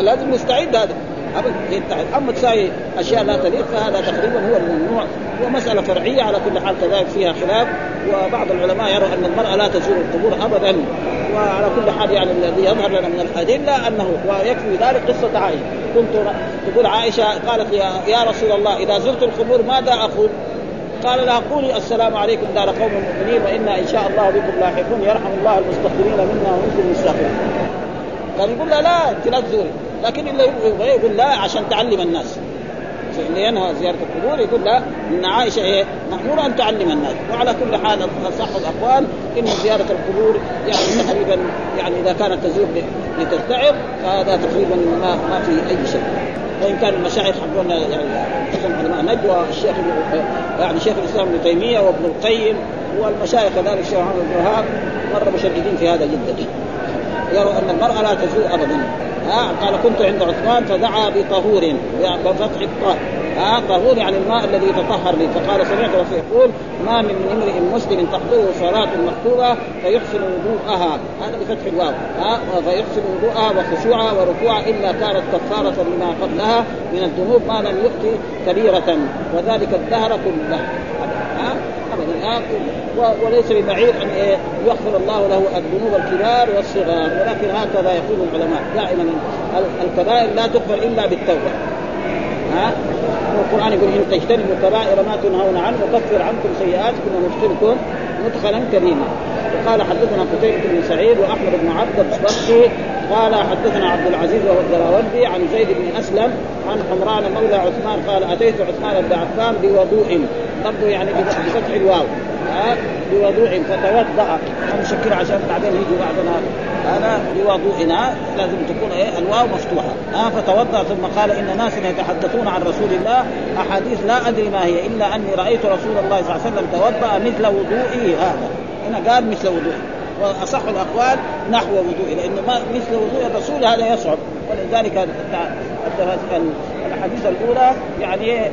لازم نستعد هذا. أما تساوي أشياء لا تليق فهذا تقريبا هو الممنوع. ومساله فرعية على كل حال كذلك فيها خلاف. وبعض العلماء يروا أن المرأة لا تزور القبور ابدا. وعلى كل حال يعني الذي يظهر لنا من الأدلة أنه ويكفي ذلك قصة عائشة. كنت تقول عائشة قالت يا رسول الله إذا زرت القبور ماذا أقول؟ قال لها قولي السلام عليكم دار قوم المؤمنين وإنا إن شاء الله بكم لاحقون. يرحم الله المستغفرين منا ومنكم المستغفرين. قال يقول لها لا انت لا تزوري لكن اللي يبغى يقول لا عشان تعلم الناس. اللي ينهى زيارة القبور يقول لا إن عائشة إيه مأمورة أن تعلم الناس. وعلى كل حال صح الأقوال إن زيارة القبور يعني تقريبا يعني إذا كانت تزور لتتعظ فهذا تقريبا ما ما في أي شيء وان كان المشايخ حقون يعني حسن علماء نجوى والشيخ يعني شيخ الإسلام ابن تيمية وابن القيم والمشايخ كذلك الشيخ محمد بن مرة مشددين في هذا جدا. يروا أن المرأة لا تزور ابدا. ها؟ قال كنت عند عثمان فدعا بطهور. بفتح الطاء ها؟ طهور يعني الماء الذي يتطهر به. فقال سمعت رسول يقول ما من امرئ مسلم تحضره صلاة مكتوبة فيحسن وضوءها. هذا بفتح الواو. ها؟ فيحسن وضوءها وخشوعها وركوعها إلا كانت كفارة لما قبلها من الذنوب ما لم يؤتي كبيرة. وذلك الدهر كله. ابدا وليس ببعيد أن يغفر الله له الذنوب الكبار والصغار. ولكن هكذا يقول العلماء دائما الكبائر لا تغفر إلا بالتوبة. ها؟ والقرآن يقول إن تجتنبوا كبائر ما تنهون عنه نكفر عنكم سيئاتكم وندخلكم مدخلا كريما. وقال حدثنا قتيبة بن سعيد وأحمد بن عبد البصري قال حدثنا عبد العزيز وهو الدراوردي عن زيد بن أسلم عن حمران مولى عثمان قال أتيت عثمان بن عفان بوضوء. برضه يعني بفتح الواو. بوضوء فتوضأ. مشكل عشان بعدين يجي بعدنا هذا بوضوئنا لازم تكون إيه الواو مفتوحة. ها فتوضأ ثم قال إن ناس يتحدثون عن رسول الله. أحاديث لا أدري ما هي إلا أني رأيت رسول الله صلى الله عليه وسلم توضأ مثل وضوئي هذا. هنا قال مثل وضوئي وأصح الأقوال نحو وضوئي لأنه ما مثل وضوء الرسول هذا يصعب. ولذلك الأحاديث الأولى يعني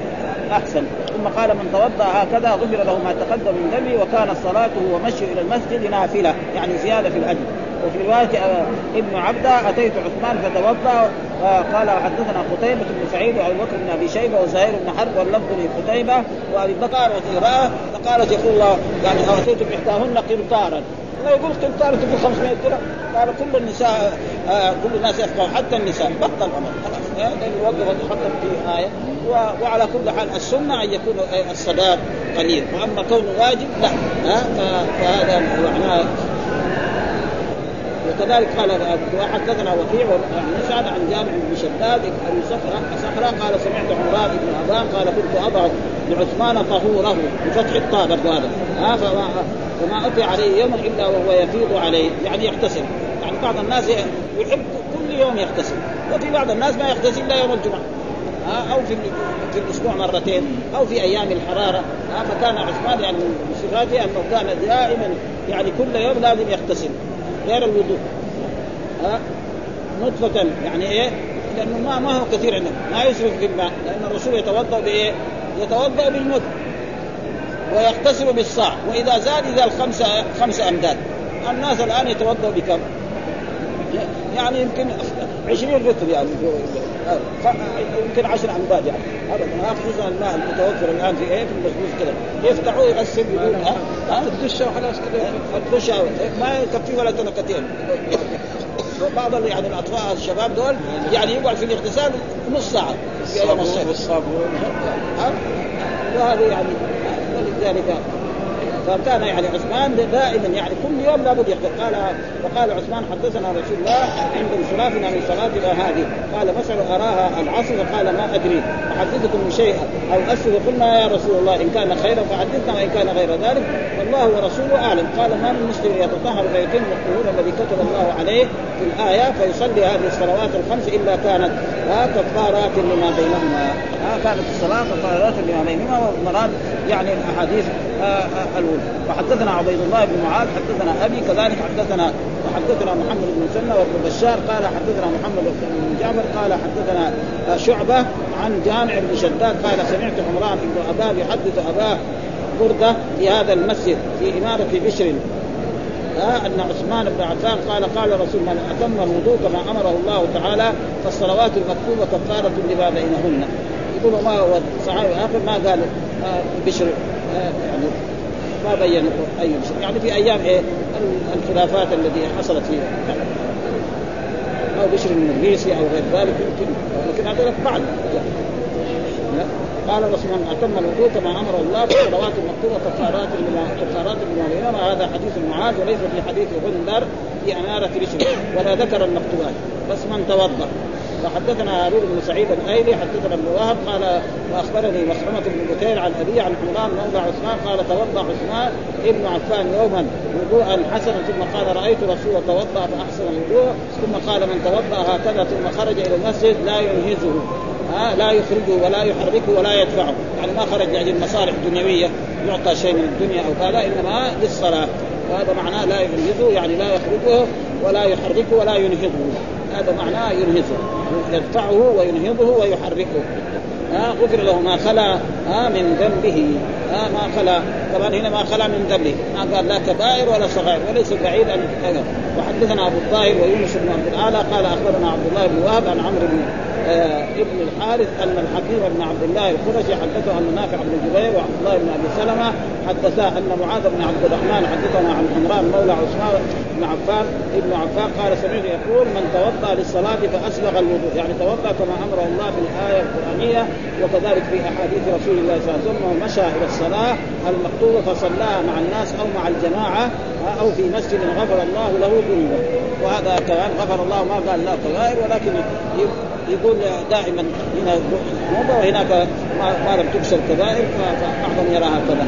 أحسن. ثم قال من توضأ هكذا غفر له ما تقدم من ذنبه وكان صلاته ومشي إلى المسجد نافلة يعني زيادة في الأجر. وفي رواية ابن عبدة أتيت عثمان فتوضأ قال حدثنا قتيبة بن سعيد وأبو بكر بن أبي شيبة وزهير بن حرب واللفظ لقتيبة وأبي بكر وزيراء فقالت يقول الله يعني أعطيت إحداهن قنطارا. لا يقول قنطار تقول 500 درهم. قال كل النساء آه كل الناس يفقهوا حتى النساء بطل الامر خلاص يوقف حتى في آية. وعلى كل حال السنة أن يكون الصداق قليل. وأما كونه واجب لا. فهذا معناه وكذلك قال حدثنا وكيع مسعد عن جامع بن شداد ابي صخره قال سمعت عمران بن ابان قال كنت اضع لعثمان طهوره بفتح الطاء هذا ها فما, فما اتي عليه يوم إلا وهو يفيض عليه. يعني يغتسل. يعني بعض الناس يحب كل يوم يغتسل. وفي بعض الناس ما يغتسل إلا يوم الجمعة. ها أو في في الأسبوع مرتين. أو في أيام الحرارة. ها فكان عثمان يعني من أنه كان دائما يعني كل يوم لازم يغتسل. غير الوضوء. ها؟ نطفة يعني إيه؟ لأنه ما ما هو كثير عندنا. ما يسرف في الماء لأن الرسول يتوضأ بإيه؟ يتوضأ بالمد ويغتسل بالصاع. وإذا زاد إذا الخمسه خمسه أمداد. الناس الآن يتوضأ بكم؟ يعني يمكن 20 لتر يعني يمكن 10 امداد يعني. ابدا خصوصا الماء المتوفر الآن في إيه في المسبوس كذا يفتحوا يغسل بدون الدش وخلاص كذا الدش ما يكفي ولا تنكتين بعض يعني الأطفال الشباب دول يعني يقعد في الاغتسال نص ساعة في أيام الصيف. والصابون وهذا يعني ولذلك فكان يعني عثمان دائما يعني كل يوم لابد يغتسل قال وقال عثمان حدثنا رسول الله عند انصرافنا من صلاتنا هذه. قال مثلا أراها العصر؟ قال ما أدري. أحدثكم شيئا. أو اسر قلنا يا رسول الله إن كان خيرا فحدثنا وإن كان غير ذلك. والله ورسوله أعلم. قال ما من مسلم يتطهر فيتم الطهور الذي كتب الله عليه في الآية فيصلي هذه الصلوات الخمس إلا كانت كفارات لما بينهما. كانت الصلاة كفارات لما بينهما والمراد يعني الأحاديث الأولى وحدثنا عبيد الله بن معاذ حدثنا أبي كذلك حدثنا وحدثنا محمد بن مسنى وابن بشار قال حدثنا محمد بن جعفر قال حدثنا شعبة عن جامع بن شداد قال سمعت عمران بن أباه يحدث أباه بردة في هذا المسجد في إمارة بشر. آه أن عثمان بن عفان قال قال رسول من أتم الوضوء كما أمره الله تعالى فالصلوات المكتوبة كفارة لما بينهن. يقولوا ما هو صحابي آخر ما قال آه بشر. يعني ما بين أي شيء يعني في أيام إيه؟ الخلافات التي حصلت فيها. أو بشر المريسي أو غير ذلك يمكن. لكن هذا بعد. قال الرسول من أتم الوضوء كما أمر الله بالصلوات المكتوبه كفارات كفارات بينهما هذا حديث معاذ وليس في حديث غندر في أمارة بشر. ولا ذكر المكتوبات. بس من توضأ. وحدثنا هارون بن سعيد الأيلي حدثنا ابن وهب قال وأخبرني مخرمه بن بكير عن أبي عن عمران مولى عثمان قال توضأ عثمان ابن عفان يوما وضوءا حسنا ثم قال رأيت رسول توضأ فأحسن الوضوء ثم قال من توضأ هكذا ثم خرج إلى المسجد لا ينهزه ها لا يخرجه ولا يحركه ولا يدفعه. يعني ما خرج لأجل مصالح دنيوية يعطى شيء من الدنيا أو كذا إنما للصلاة. وهذا معناه لا ينهزه يعني لا يخرجه ولا يحركه ولا ينهضه هذا معناه ينهضه يدفعه وينهضه ويحركه. ها غفر له ما خلا ها من ذنبه. ها ما خلا. طبعا هنا ما خلا من ذنبه. ما قال لا كبائر ولا صغائر وليس بعيد ان وحدثنا أبو الطاهر ويونس بن عبد الأعلى قال أخبرنا عبد الله بن وهب عن عمرو بن آه ابن الحارث أن الحكيم بن عبد الله القرشي حدثه ان نافع بن جبير وعبد الله بن أبي سلمة حدثا أن معاذ بن عبد الرحمن حدثنا عن عمران مولى عثمان بن عفان ابن عفان قال سمعت يقول من توضأ للصلاة فأسبغ الوضوء. يعني توضأ كما امره الله بالايه القرآنية وكذلك في أحاديث رسول الله صلى الله عليه وسلم ومشى إلى الصلاة المكتوبه فصلاها مع الناس أو مع الجماعة أو في مسجد غفر الله له ذنوبه. وهذا كمان غفر الله ما قال لا كبائر ولكن يقول دائما هنا ذنوبه وهناك ما لم تكسر كبائر فبعضهم يراها كذا.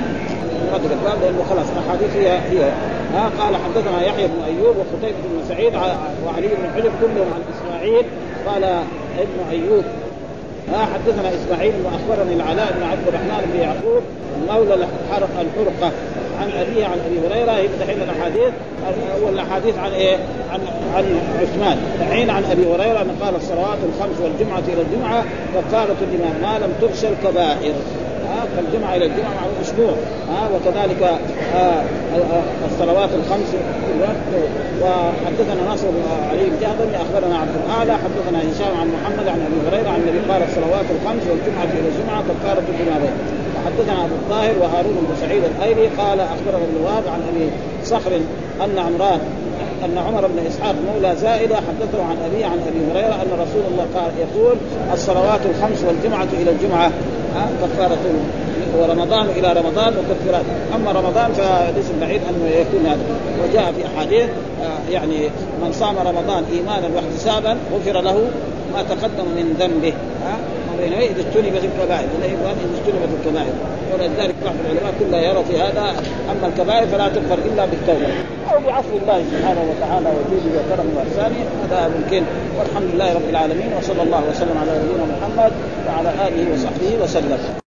قدر الباب لأنه خلاص الأحاديث هي هي. ها قال حدثنا يحيى بن أيوب وقتيبة بن سعيد وعلي بن حجر كلهم عن إسماعيل. قال ابن أيوب ها حدثنا إسماعيل وأخبرني العلاء بن عبد الرحمن بن يعقوب مولى الحرقة. عن أبيه عن أبي هريرة يفتح لنا الأحاديث. أول الأحاديث عن إيه؟ عن عن عثمان. الحين عن أبي هريرة أن قال الصلوات الخمس والجمعة إلى الجمعة كفاره لما ما لم تغسل الكبائر ها فالجمعه إلى الجمعة مع أسبوع ها وكذلك الصلوات الخمس وحدثنا ناصر بن علي الجهضمي أخبرنا عبد الأعلى حدثنا هشام عن محمد عن أبي هريرة عن النبي قال الصلوات الخمس والجمعة إلى الجمعة كفاره بما بين وحدثنا ابو الطاهر وهارون بن سعيد الأيلي قال أخبرنا ابن عن أبي صخر أن عمران أن عمر بن إسحاق مولى زائده حدثه عن ابي عن أبي هريرة أن رسول الله قال يقول الصلوات الخمس والجمعة إلى الجمعة. كفارة ورمضان إلى رمضان وكفرات أما رمضان فليس بعيد انه يكون هذا. وجاء في أحاديث يعني من صام رمضان إيمانا واحتسابا غفر له ما تقدم من ذنبه. ها إذا اجتنبت الكبائر. إذا اجتنبت الكبائر. ولذلك بعض العلماء كلها يرى في هذا أما الكبائر فلا تغفر إلا بالتوبة. أو بعفو الله سبحانه وتعالى وجوده وكرمه وإحسانه. هذا ممكن. والحمد لله رب العالمين وصلى الله وسلم على نبينا محمد وعلى آله وصحبه وسلم.